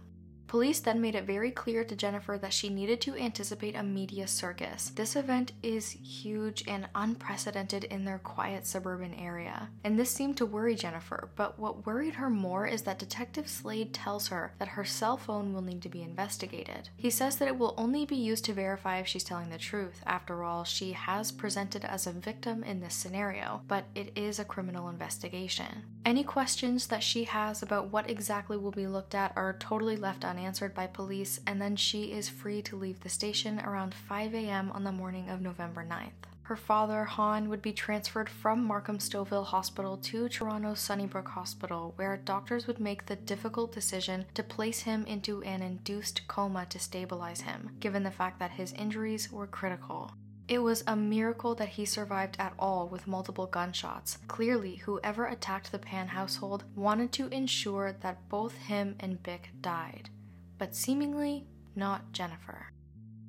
Police then made it very clear to Jennifer that she needed to anticipate a media circus. This event is huge and unprecedented in their quiet suburban area, and this seemed to worry Jennifer. But what worried her more is that Detective Slade tells her that her cell phone will need to be investigated. He says that it will only be used to verify if she's telling the truth. After all, she has presented as a victim in this scenario, but it is a criminal investigation. Any questions that she has about what exactly will be looked at are totally left unanswered answered by police, and then she is free to leave the station around 5 a.m. on the morning of November 9th. Her father, Han, would be transferred from Markham Stouffville Hospital to Toronto's Sunnybrook Hospital, where doctors would make the difficult decision to place him into an induced coma to stabilize him, given the fact that his injuries were critical. It was a miracle that he survived at all with multiple gunshots. Clearly, whoever attacked the Pan household wanted to ensure that both him and Bick died but seemingly not Jennifer.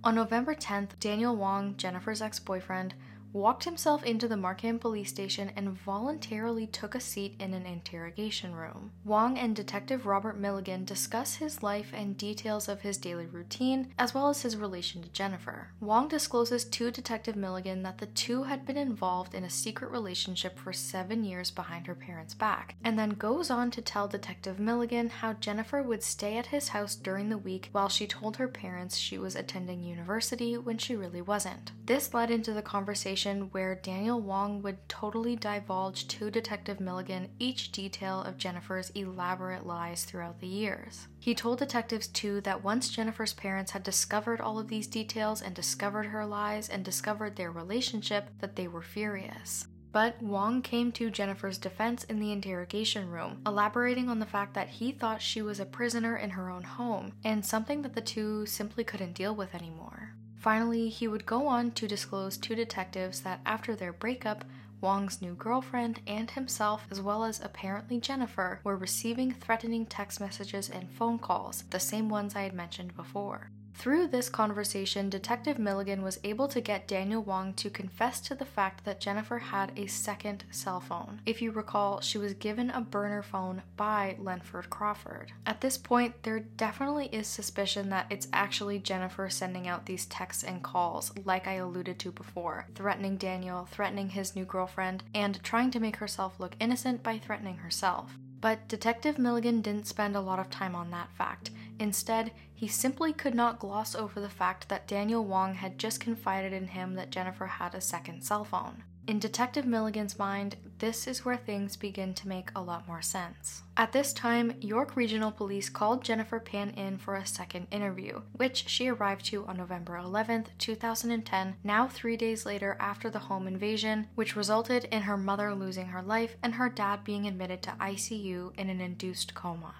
On November 10th, Daniel Wong, Jennifer's ex boyfriend, walked himself into the Markham police station and voluntarily took a seat in an interrogation room. Wong and Detective Robert Milligan discuss his life and details of his daily routine, as well as his relation to Jennifer. Wong discloses to Detective Milligan that the two had been involved in a secret relationship for seven years behind her parents' back, and then goes on to tell Detective Milligan how Jennifer would stay at his house during the week while she told her parents she was attending university when she really wasn't. This led into the conversation where Daniel Wong would totally divulge to Detective Milligan each detail of Jennifer's elaborate lies throughout the years. He told detectives too that once Jennifer's parents had discovered all of these details and discovered her lies and discovered their relationship, that they were furious. But Wong came to Jennifer's defense in the interrogation room, elaborating on the fact that he thought she was a prisoner in her own home, and something that the two simply couldn't deal with anymore. Finally, he would go on to disclose to detectives that after their breakup, Wong's new girlfriend and himself, as well as apparently Jennifer, were receiving threatening text messages and phone calls, the same ones I had mentioned before. Through this conversation, Detective Milligan was able to get Daniel Wong to confess to the fact that Jennifer had a second cell phone. If you recall, she was given a burner phone by Lenford Crawford. At this point, there definitely is suspicion that it's actually Jennifer sending out these texts and calls, like I alluded to before, threatening Daniel, threatening his new girlfriend, and trying to make herself look innocent by threatening herself. But Detective Milligan didn't spend a lot of time on that fact. Instead, he simply could not gloss over the fact that Daniel Wong had just confided in him that Jennifer had a second cell phone. In Detective Milligan's mind, this is where things begin to make a lot more sense. At this time, York Regional Police called Jennifer Pan in for a second interview, which she arrived to on November 11, 2010, now three days later after the home invasion, which resulted in her mother losing her life and her dad being admitted to ICU in an induced coma.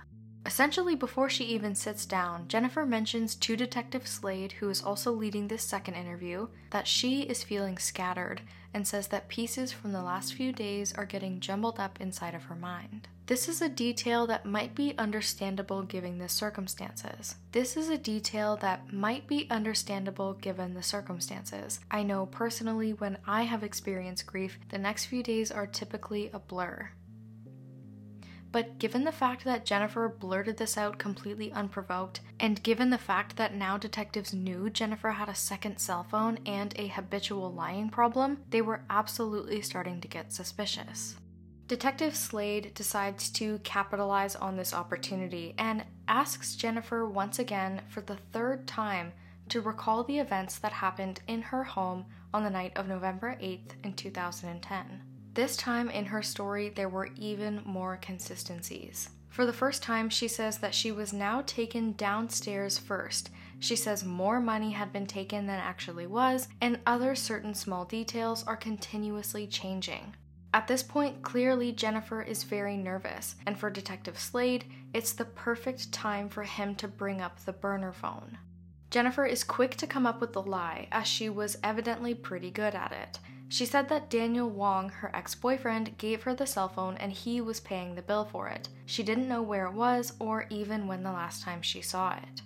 Essentially, before she even sits down, Jennifer mentions to Detective Slade, who is also leading this second interview, that she is feeling scattered and says that pieces from the last few days are getting jumbled up inside of her mind. This is a detail that might be understandable given the circumstances. This is a detail that might be understandable given the circumstances. I know personally when I have experienced grief, the next few days are typically a blur. But given the fact that Jennifer blurted this out completely unprovoked, and given the fact that now detectives knew Jennifer had a second cell phone and a habitual lying problem, they were absolutely starting to get suspicious. Detective Slade decides to capitalize on this opportunity and asks Jennifer once again for the third time to recall the events that happened in her home on the night of November 8th in 2010. This time in her story, there were even more consistencies. For the first time, she says that she was now taken downstairs first. She says more money had been taken than actually was, and other certain small details are continuously changing. At this point, clearly Jennifer is very nervous, and for Detective Slade, it's the perfect time for him to bring up the burner phone. Jennifer is quick to come up with the lie, as she was evidently pretty good at it. She said that Daniel Wong, her ex boyfriend, gave her the cell phone and he was paying the bill for it. She didn't know where it was or even when the last time she saw it.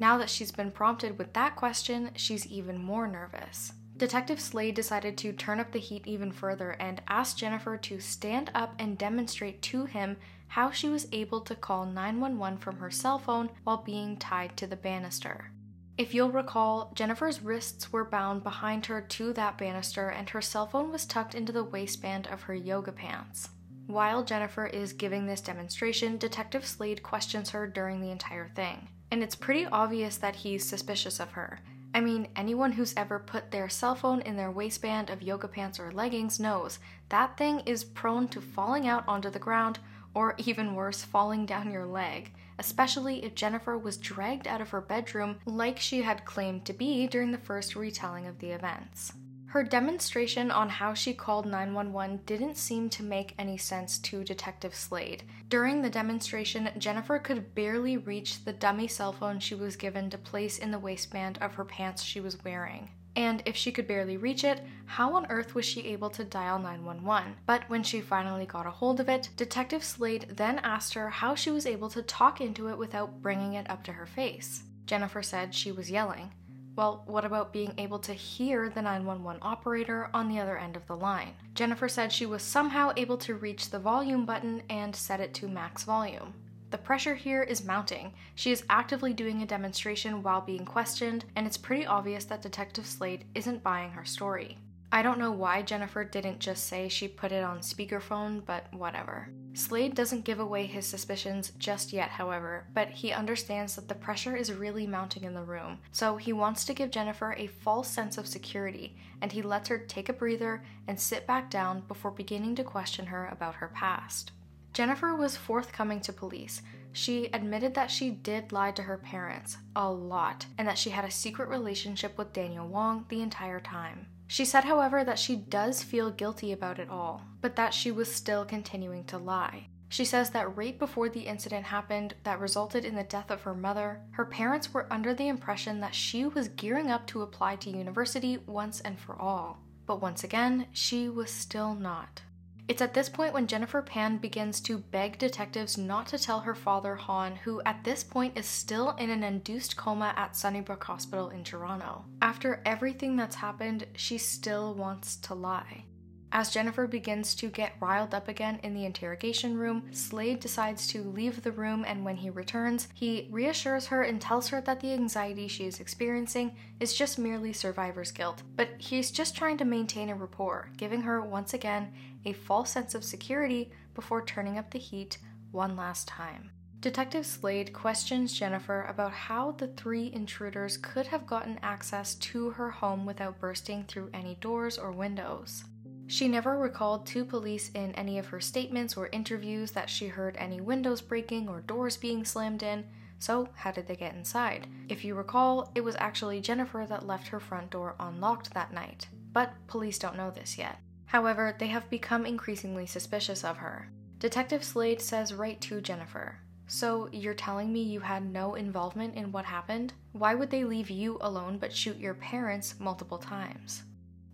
Now that she's been prompted with that question, she's even more nervous. Detective Slade decided to turn up the heat even further and asked Jennifer to stand up and demonstrate to him how she was able to call 911 from her cell phone while being tied to the banister. If you'll recall, Jennifer's wrists were bound behind her to that banister and her cell phone was tucked into the waistband of her yoga pants. While Jennifer is giving this demonstration, Detective Slade questions her during the entire thing. And it's pretty obvious that he's suspicious of her. I mean, anyone who's ever put their cell phone in their waistband of yoga pants or leggings knows that thing is prone to falling out onto the ground, or even worse, falling down your leg especially if Jennifer was dragged out of her bedroom like she had claimed to be during the first retelling of the events. Her demonstration on how she called 911 didn't seem to make any sense to Detective Slade. During the demonstration, Jennifer could barely reach the dummy cell phone she was given to place in the waistband of her pants she was wearing. And if she could barely reach it, how on earth was she able to dial 911? But when she finally got a hold of it, Detective Slade then asked her how she was able to talk into it without bringing it up to her face. Jennifer said she was yelling. Well, what about being able to hear the 911 operator on the other end of the line? Jennifer said she was somehow able to reach the volume button and set it to max volume. The pressure here is mounting. She is actively doing a demonstration while being questioned, and it's pretty obvious that Detective Slade isn't buying her story. I don't know why Jennifer didn't just say she put it on speakerphone, but whatever. Slade doesn't give away his suspicions just yet, however, but he understands that the pressure is really mounting in the room, so he wants to give Jennifer a false sense of security, and he lets her take a breather and sit back down before beginning to question her about her past. Jennifer was forthcoming to police. She admitted that she did lie to her parents a lot and that she had a secret relationship with Daniel Wong the entire time. She said, however, that she does feel guilty about it all, but that she was still continuing to lie. She says that right before the incident happened that resulted in the death of her mother, her parents were under the impression that she was gearing up to apply to university once and for all. But once again, she was still not. It's at this point when Jennifer Pan begins to beg detectives not to tell her father, Han, who at this point is still in an induced coma at Sunnybrook Hospital in Toronto. After everything that's happened, she still wants to lie. As Jennifer begins to get riled up again in the interrogation room, Slade decides to leave the room, and when he returns, he reassures her and tells her that the anxiety she is experiencing is just merely survivor's guilt. But he's just trying to maintain a rapport, giving her once again a false sense of security before turning up the heat one last time. Detective Slade questions Jennifer about how the three intruders could have gotten access to her home without bursting through any doors or windows. She never recalled to police in any of her statements or interviews that she heard any windows breaking or doors being slammed in, so how did they get inside? If you recall, it was actually Jennifer that left her front door unlocked that night. But police don't know this yet. However, they have become increasingly suspicious of her. Detective Slade says right to Jennifer, So, you're telling me you had no involvement in what happened? Why would they leave you alone but shoot your parents multiple times?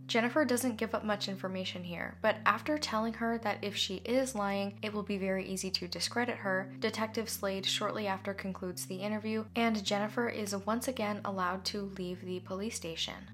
Jennifer doesn't give up much information here, but after telling her that if she is lying, it will be very easy to discredit her, Detective Slade shortly after concludes the interview, and Jennifer is once again allowed to leave the police station.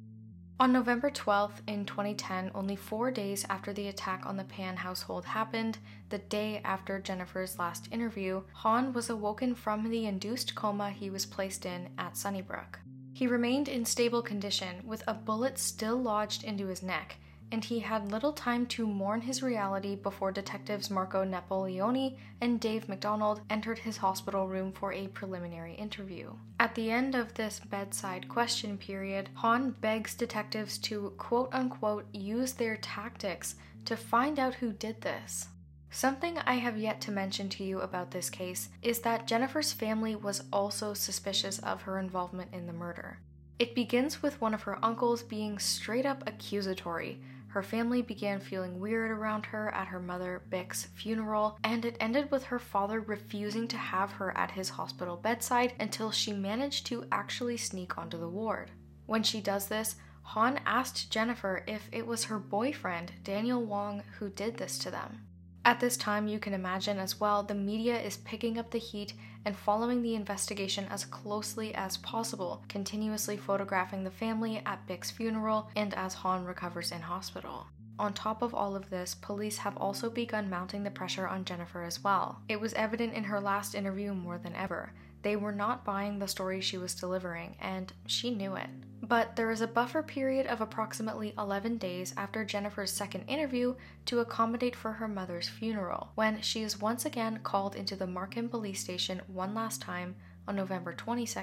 On November 12th in 2010, only four days after the attack on the Pan household happened, the day after Jennifer's last interview, Han was awoken from the induced coma he was placed in at Sunnybrook. He remained in stable condition, with a bullet still lodged into his neck, and he had little time to mourn his reality before detectives Marco Napoleoni and Dave McDonald entered his hospital room for a preliminary interview. At the end of this bedside question period, Han begs detectives to quote unquote use their tactics to find out who did this. Something I have yet to mention to you about this case is that Jennifer's family was also suspicious of her involvement in the murder. It begins with one of her uncles being straight up accusatory. Her family began feeling weird around her at her mother Bick's funeral, and it ended with her father refusing to have her at his hospital bedside until she managed to actually sneak onto the ward. When she does this, Han asked Jennifer if it was her boyfriend, Daniel Wong, who did this to them. At this time, you can imagine as well, the media is picking up the heat and following the investigation as closely as possible, continuously photographing the family at Bick's funeral and as Han recovers in hospital. On top of all of this, police have also begun mounting the pressure on Jennifer as well. It was evident in her last interview more than ever. They were not buying the story she was delivering, and she knew it. But there is a buffer period of approximately 11 days after Jennifer's second interview to accommodate for her mother's funeral, when she is once again called into the Markham police station one last time on November 22,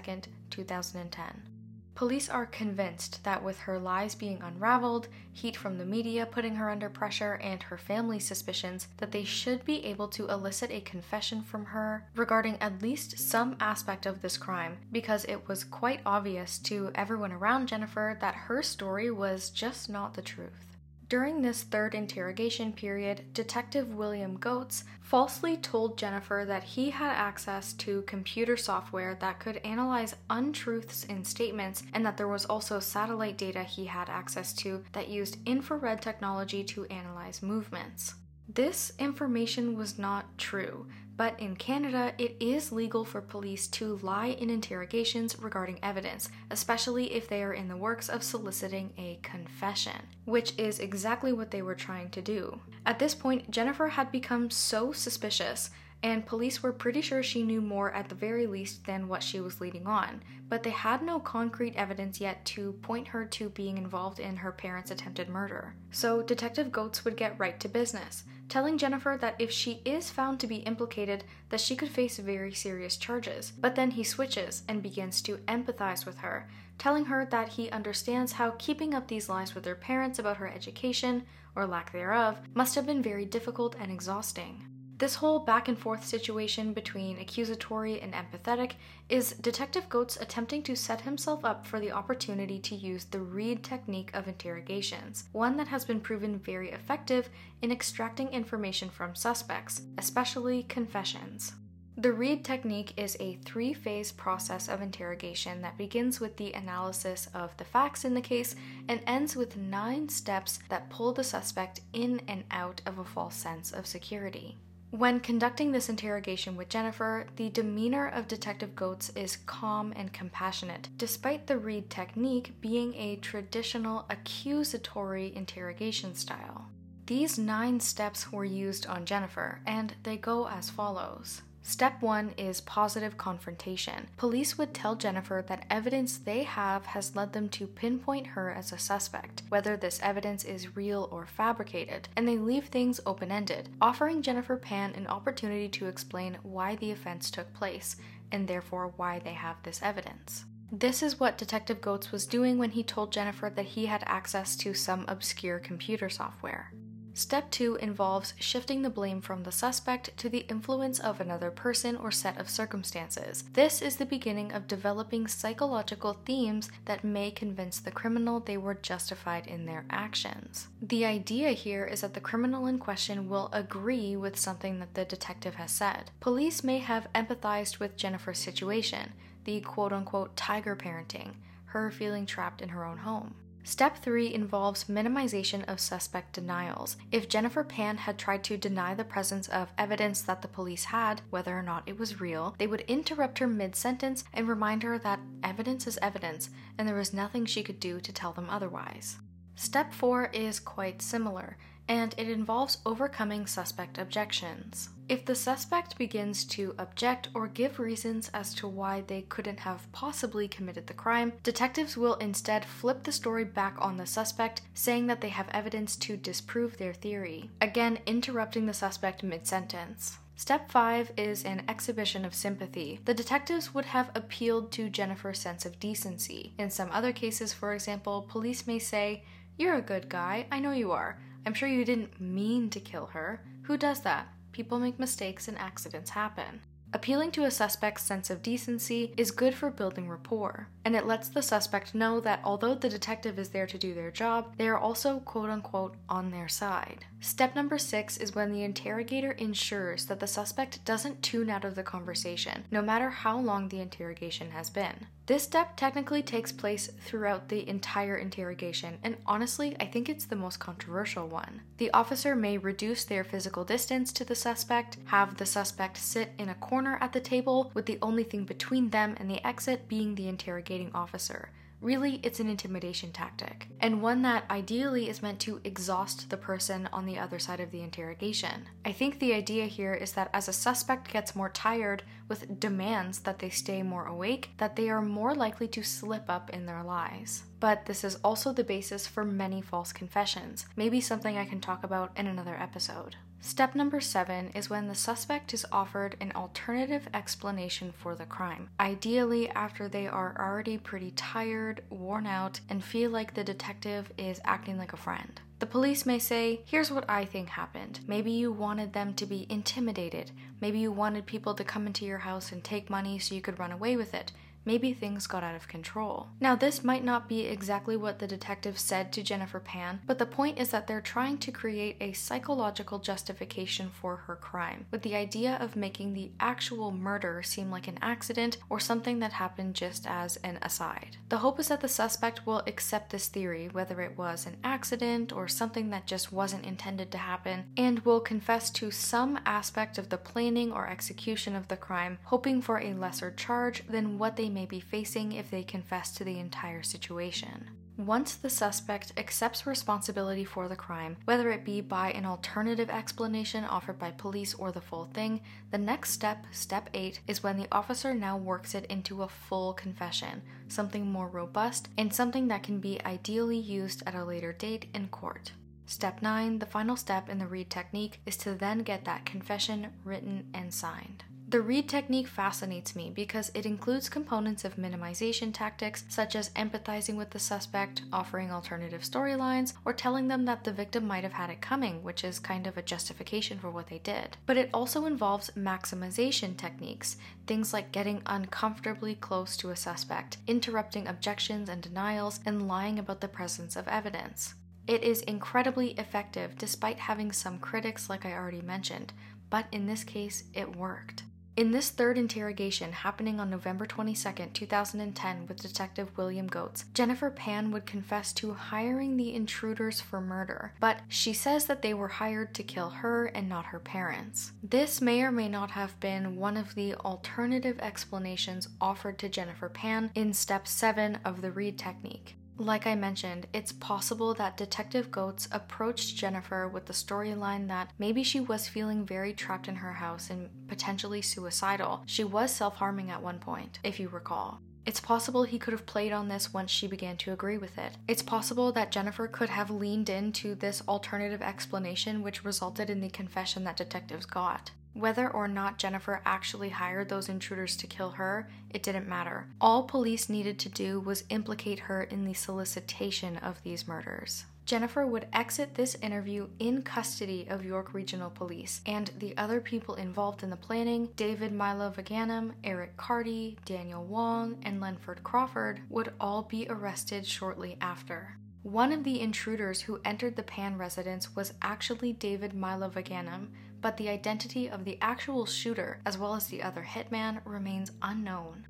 2010. Police are convinced that with her lies being unraveled, heat from the media putting her under pressure, and her family's suspicions, that they should be able to elicit a confession from her regarding at least some aspect of this crime, because it was quite obvious to everyone around Jennifer that her story was just not the truth. During this third interrogation period, Detective William Goetz falsely told Jennifer that he had access to computer software that could analyze untruths in statements and that there was also satellite data he had access to that used infrared technology to analyze movements. This information was not true. But in Canada, it is legal for police to lie in interrogations regarding evidence, especially if they are in the works of soliciting a confession, which is exactly what they were trying to do. At this point, Jennifer had become so suspicious and police were pretty sure she knew more at the very least than what she was leading on, but they had no concrete evidence yet to point her to being involved in her parents' attempted murder. So Detective Goetz would get right to business, telling Jennifer that if she is found to be implicated, that she could face very serious charges. But then he switches and begins to empathize with her, telling her that he understands how keeping up these lies with her parents about her education, or lack thereof, must have been very difficult and exhausting. This whole back and forth situation between accusatory and empathetic is Detective Goetz attempting to set himself up for the opportunity to use the Reid technique of interrogations, one that has been proven very effective in extracting information from suspects, especially confessions. The Reid technique is a three phase process of interrogation that begins with the analysis of the facts in the case and ends with nine steps that pull the suspect in and out of a false sense of security. When conducting this interrogation with Jennifer, the demeanor of Detective Goetz is calm and compassionate, despite the Reid technique being a traditional accusatory interrogation style. These nine steps were used on Jennifer, and they go as follows. Step one is positive confrontation. Police would tell Jennifer that evidence they have has led them to pinpoint her as a suspect, whether this evidence is real or fabricated, and they leave things open ended, offering Jennifer Pan an opportunity to explain why the offense took place, and therefore why they have this evidence. This is what Detective Goetz was doing when he told Jennifer that he had access to some obscure computer software. Step 2 involves shifting the blame from the suspect to the influence of another person or set of circumstances. This is the beginning of developing psychological themes that may convince the criminal they were justified in their actions. The idea here is that the criminal in question will agree with something that the detective has said. Police may have empathized with Jennifer's situation, the quote unquote tiger parenting, her feeling trapped in her own home. Step 3 involves minimization of suspect denials. If Jennifer Pan had tried to deny the presence of evidence that the police had, whether or not it was real, they would interrupt her mid sentence and remind her that evidence is evidence and there was nothing she could do to tell them otherwise. Step 4 is quite similar and it involves overcoming suspect objections. If the suspect begins to object or give reasons as to why they couldn't have possibly committed the crime, detectives will instead flip the story back on the suspect, saying that they have evidence to disprove their theory, again interrupting the suspect mid sentence. Step 5 is an exhibition of sympathy. The detectives would have appealed to Jennifer's sense of decency. In some other cases, for example, police may say, You're a good guy, I know you are. I'm sure you didn't mean to kill her. Who does that? People make mistakes and accidents happen. Appealing to a suspect's sense of decency is good for building rapport, and it lets the suspect know that although the detective is there to do their job, they are also quote unquote on their side. Step number six is when the interrogator ensures that the suspect doesn't tune out of the conversation, no matter how long the interrogation has been. This step technically takes place throughout the entire interrogation, and honestly, I think it's the most controversial one. The officer may reduce their physical distance to the suspect, have the suspect sit in a corner at the table, with the only thing between them and the exit being the interrogating officer. Really, it's an intimidation tactic, and one that ideally is meant to exhaust the person on the other side of the interrogation. I think the idea here is that as a suspect gets more tired with demands that they stay more awake, that they are more likely to slip up in their lies. But this is also the basis for many false confessions, maybe something I can talk about in another episode. Step number seven is when the suspect is offered an alternative explanation for the crime, ideally after they are already pretty tired, worn out, and feel like the detective is acting like a friend. The police may say, Here's what I think happened. Maybe you wanted them to be intimidated. Maybe you wanted people to come into your house and take money so you could run away with it. Maybe things got out of control. Now, this might not be exactly what the detective said to Jennifer Pan, but the point is that they're trying to create a psychological justification for her crime, with the idea of making the actual murder seem like an accident or something that happened just as an aside. The hope is that the suspect will accept this theory, whether it was an accident or something that just wasn't intended to happen, and will confess to some aspect of the planning or execution of the crime, hoping for a lesser charge than what they may be facing if they confess to the entire situation. Once the suspect accepts responsibility for the crime, whether it be by an alternative explanation offered by police or the full thing, the next step, step 8, is when the officer now works it into a full confession, something more robust and something that can be ideally used at a later date in court. Step 9, the final step in the Reid technique, is to then get that confession written and signed. The Reid technique fascinates me because it includes components of minimization tactics such as empathizing with the suspect, offering alternative storylines, or telling them that the victim might have had it coming, which is kind of a justification for what they did. But it also involves maximization techniques, things like getting uncomfortably close to a suspect, interrupting objections and denials, and lying about the presence of evidence. It is incredibly effective despite having some critics, like I already mentioned, but in this case, it worked. In this third interrogation, happening on November 22, 2010, with Detective William Goetz, Jennifer Pan would confess to hiring the intruders for murder, but she says that they were hired to kill her and not her parents. This may or may not have been one of the alternative explanations offered to Jennifer Pan in step 7 of the Reid technique. Like I mentioned, it's possible that Detective Goetz approached Jennifer with the storyline that maybe she was feeling very trapped in her house and potentially suicidal. She was self harming at one point, if you recall. It's possible he could have played on this once she began to agree with it. It's possible that Jennifer could have leaned into this alternative explanation, which resulted in the confession that detectives got. Whether or not Jennifer actually hired those intruders to kill her, it didn't matter. All police needed to do was implicate her in the solicitation of these murders. Jennifer would exit this interview in custody of York Regional Police, and the other people involved in the planning, David Mylvaganam, Eric Carty, Daniel Wong, and Lenford Crawford, would all be arrested shortly after. One of the intruders who entered the Pan residence was actually David Mylvaganam, but the identity of the actual shooter, as well as the other hitman, remains unknown.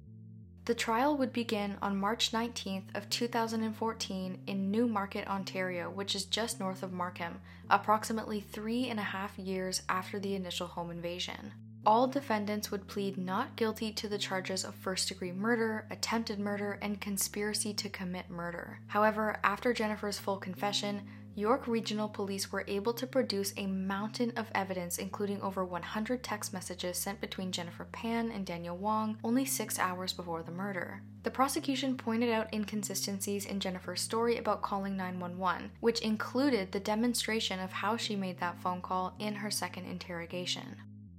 The trial would begin on March 19th of 2014 in Newmarket, Ontario, which is just north of Markham, approximately three and a half years after the initial home invasion. All defendants would plead not guilty to the charges of first degree murder, attempted murder, and conspiracy to commit murder. However, after Jennifer's full confession, York Regional Police were able to produce a mountain of evidence, including over 100 text messages sent between Jennifer Pan and Daniel Wong only six hours before the murder. The prosecution pointed out inconsistencies in Jennifer's story about calling 911, which included the demonstration of how she made that phone call in her second interrogation.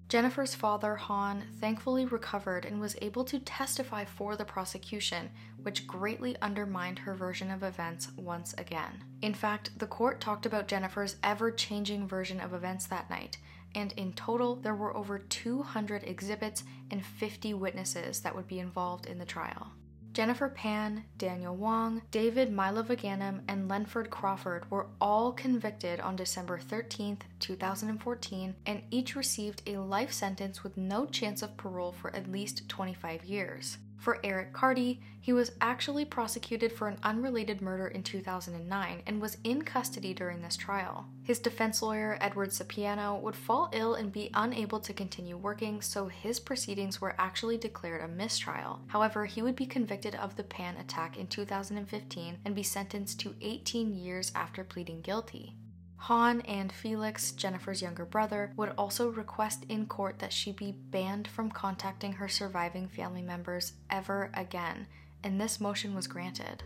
Jennifer's father, Han, thankfully recovered and was able to testify for the prosecution, which greatly undermined her version of events once again. In fact, the court talked about Jennifer's ever changing version of events that night, and in total, there were over 200 exhibits and 50 witnesses that would be involved in the trial. Jennifer Pan, Daniel Wong, David Mylvaganam, and Lenford Crawford were all convicted on December 13, 2014, and each received a life sentence with no chance of parole for at least 25 years. For Eric Carty, he was actually prosecuted for an unrelated murder in 2009 and was in custody during this trial. His defense lawyer, Edward Sapiano, would fall ill and be unable to continue working, so his proceedings were actually declared a mistrial. However, he would be convicted of the Pan attack in 2015 and be sentenced to 18 years after pleading guilty. Han and Felix, Jennifer's younger brother, would also request in court that she be banned from contacting her surviving family members ever again, and this motion was granted.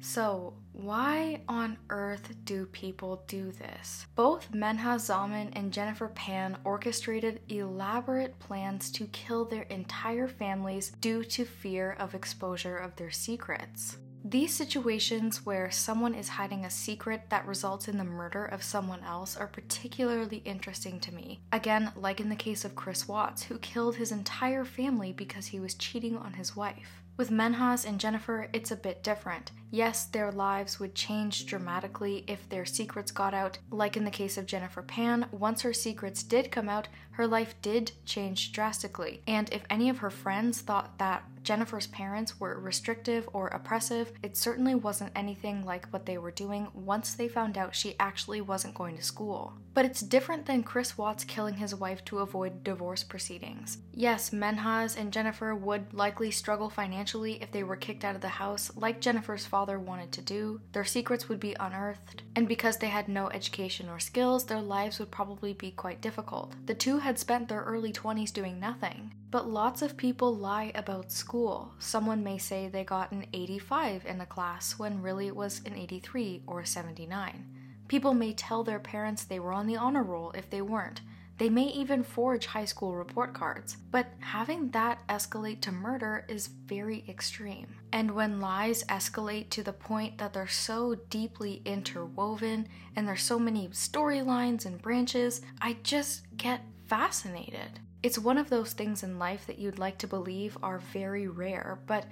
So, why on earth do people do this? Both Menhaz Zaman and Jennifer Pan orchestrated elaborate plans to kill their entire families due to fear of exposure of their secrets. These situations where someone is hiding a secret that results in the murder of someone else are particularly interesting to me. Again, like in the case of Chris Watts, who killed his entire family because he was cheating on his wife. With Menhaz and Jennifer, it's a bit different. Yes, their lives would change dramatically if their secrets got out. Like in the case of Jennifer Pan, once her secrets did come out, her life did change drastically. And if any of her friends thought that Jennifer's parents were restrictive or oppressive, it certainly wasn't anything like what they were doing once they found out she actually wasn't going to school. But it's different than Chris Watts killing his wife to avoid divorce proceedings. Yes, Menhaz and Jennifer would likely struggle financially if they were kicked out of the house, like Jennifer's father wanted to do. Their secrets would be unearthed, and because they had no education or skills, their lives would probably be quite difficult. The two had spent their early 20s doing nothing. But lots of people lie about school. Someone may say they got an 85 in a class when really it was an 83 or 79. People may tell their parents they were on the honor roll if they weren't. They may even forge high school report cards, but having that escalate to murder is very extreme. And when lies escalate to the point that they're so deeply interwoven and there's so many storylines and branches, I just get fascinated. It's one of those things in life that you'd like to believe are very rare, but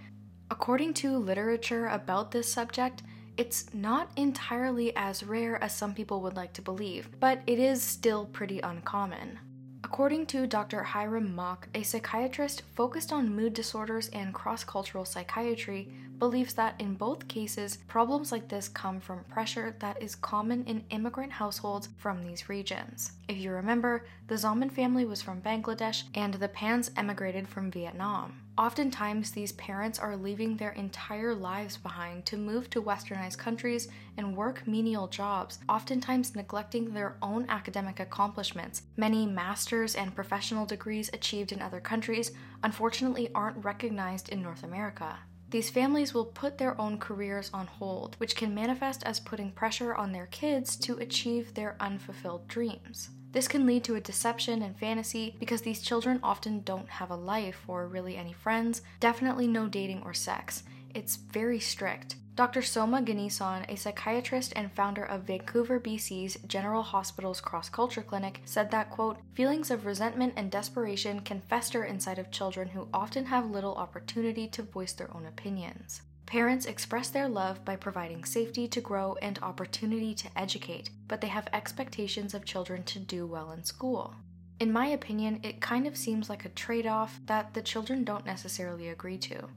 according to literature about this subject, it's not entirely as rare as some people would like to believe, but it is still pretty uncommon. According to Dr. Hiram Mock, a psychiatrist focused on mood disorders and cross cultural psychiatry, believes that in both cases, problems like this come from pressure that is common in immigrant households from these regions. If you remember, the Zaman family was from Bangladesh and the Pans emigrated from Vietnam. Oftentimes, these parents are leaving their entire lives behind to move to westernized countries and work menial jobs, oftentimes neglecting their own academic accomplishments. Many master's and professional degrees achieved in other countries unfortunately aren't recognized in North America. These families will put their own careers on hold, which can manifest as putting pressure on their kids to achieve their unfulfilled dreams. This can lead to a deception and fantasy because these children often don't have a life or really any friends, definitely no dating or sex. It's very strict. Dr. Soma Ganesan, a psychiatrist and founder of Vancouver, BC's General Hospital's Cross Culture Clinic, said that, quote, feelings of resentment and desperation can fester inside of children who often have little opportunity to voice their own opinions. Parents express their love by providing safety to grow and opportunity to educate, but they have expectations of children to do well in school. In my opinion, it kind of seems like a trade off that the children don't necessarily agree to.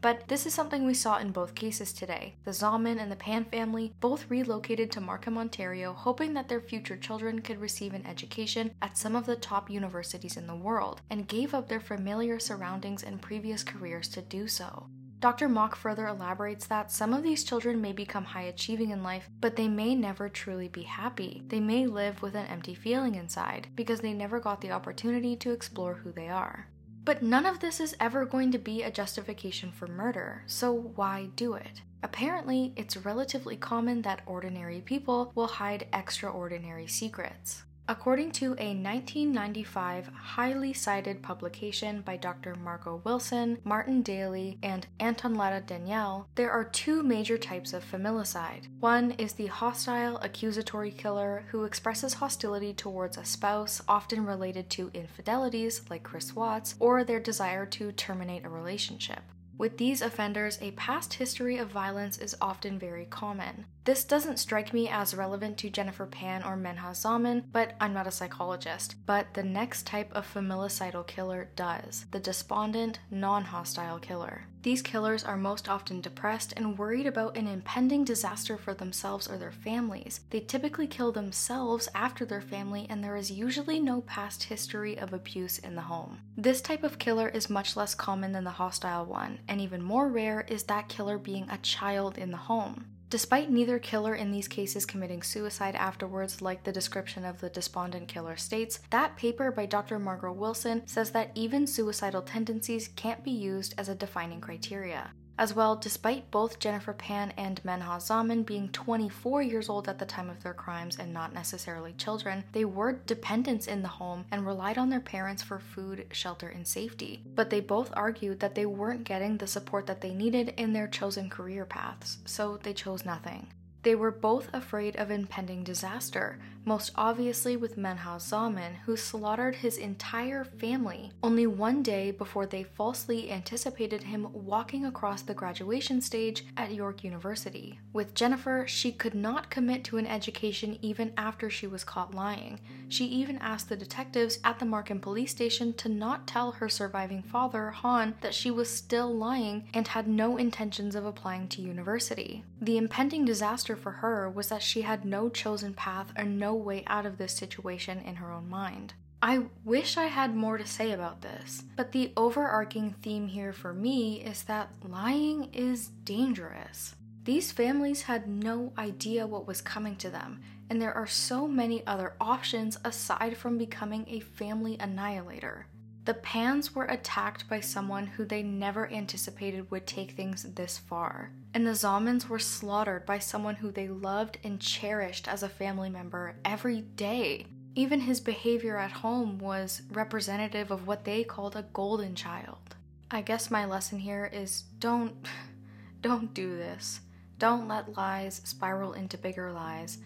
But this is something we saw in both cases today. The Zaman and the Pan family both relocated to Markham, Ontario, hoping that their future children could receive an education at some of the top universities in the world, and gave up their familiar surroundings and previous careers to do so. Dr. Mock further elaborates that some of these children may become high achieving in life, but they may never truly be happy. They may live with an empty feeling inside because they never got the opportunity to explore who they are. But none of this is ever going to be a justification for murder, so why do it? Apparently, it's relatively common that ordinary people will hide extraordinary secrets. According to a 1995 highly cited publication by Dr. Margo Wilson, Martin Daly, and Anton Antonella Daniel, there are two major types of familicide. One is the hostile accusatory killer who expresses hostility towards a spouse, often related to infidelities like Chris Watts, or their desire to terminate a relationship. With these offenders, a past history of violence is often very common. This doesn't strike me as relevant to Jennifer Pan or Menhaz Zaman, but I'm not a psychologist. But the next type of familicidal killer does the despondent, non hostile killer. These killers are most often depressed and worried about an impending disaster for themselves or their families. They typically kill themselves after their family, and there is usually no past history of abuse in the home. This type of killer is much less common than the hostile one, and even more rare is that killer being a child in the home. Despite neither killer in these cases committing suicide afterwards, like the description of the despondent killer states, that paper by Dr. Margo Wilson says that even suicidal tendencies can't be used as a defining criteria. As well, despite both Jennifer Pan and Menhaz Zaman being 24 years old at the time of their crimes and not necessarily children, they were dependents in the home and relied on their parents for food, shelter, and safety. But they both argued that they weren't getting the support that they needed in their chosen career paths, so they chose nothing. They were both afraid of impending disaster, most obviously with Menhaz Zaman, who slaughtered his entire family only one day before they falsely anticipated him walking across the graduation stage at York University. With Jennifer, she could not commit to an education even after she was caught lying. She even asked the detectives at the Markham police station to not tell her surviving father, Han, that she was still lying and had no intentions of applying to university. The impending disaster for her was that she had no chosen path or no way out of this situation in her own mind. I wish I had more to say about this, but the overarching theme here for me is that lying is dangerous. These families had no idea what was coming to them, and there are so many other options aside from becoming a family annihilator. The Pans were attacked by someone who they never anticipated would take things this far. And the Zamans were slaughtered by someone who they loved and cherished as a family member every day. Even his behavior at home was representative of what they called a golden child. I guess my lesson here is don't (laughs) don't do this. Don't let lies spiral into bigger lies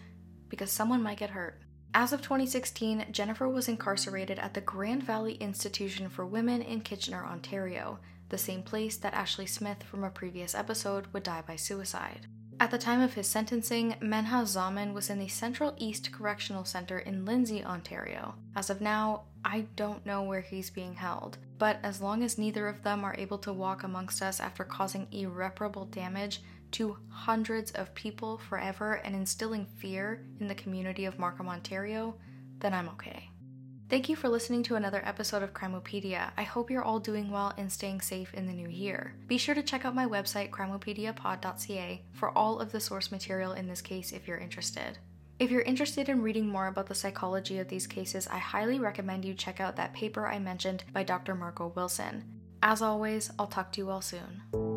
because someone might get hurt. As of 2016, Jennifer was incarcerated at the Grand Valley Institution for Women in Kitchener, Ontario, the same place that Ashley Smith from a previous episode would die by suicide. At the time of his sentencing, Menhaz Zaman was in the Central East Correctional Center in Lindsay, Ontario. As of now, I don't know where he's being held, but as long as neither of them are able to walk amongst us after causing irreparable damage, to hundreds of people forever and instilling fear in the community of Markham, Ontario, then I'm okay. Thank you for listening to another episode of Crimopedia. I hope you're all doing well and staying safe in the new year. Be sure to check out my website, crimopediapod.ca, for all of the source material in this case if you're interested. If you're interested in reading more about the psychology of these cases, I highly recommend you check out that paper I mentioned by Dr. Margo Wilson. As always, I'll talk to you all soon.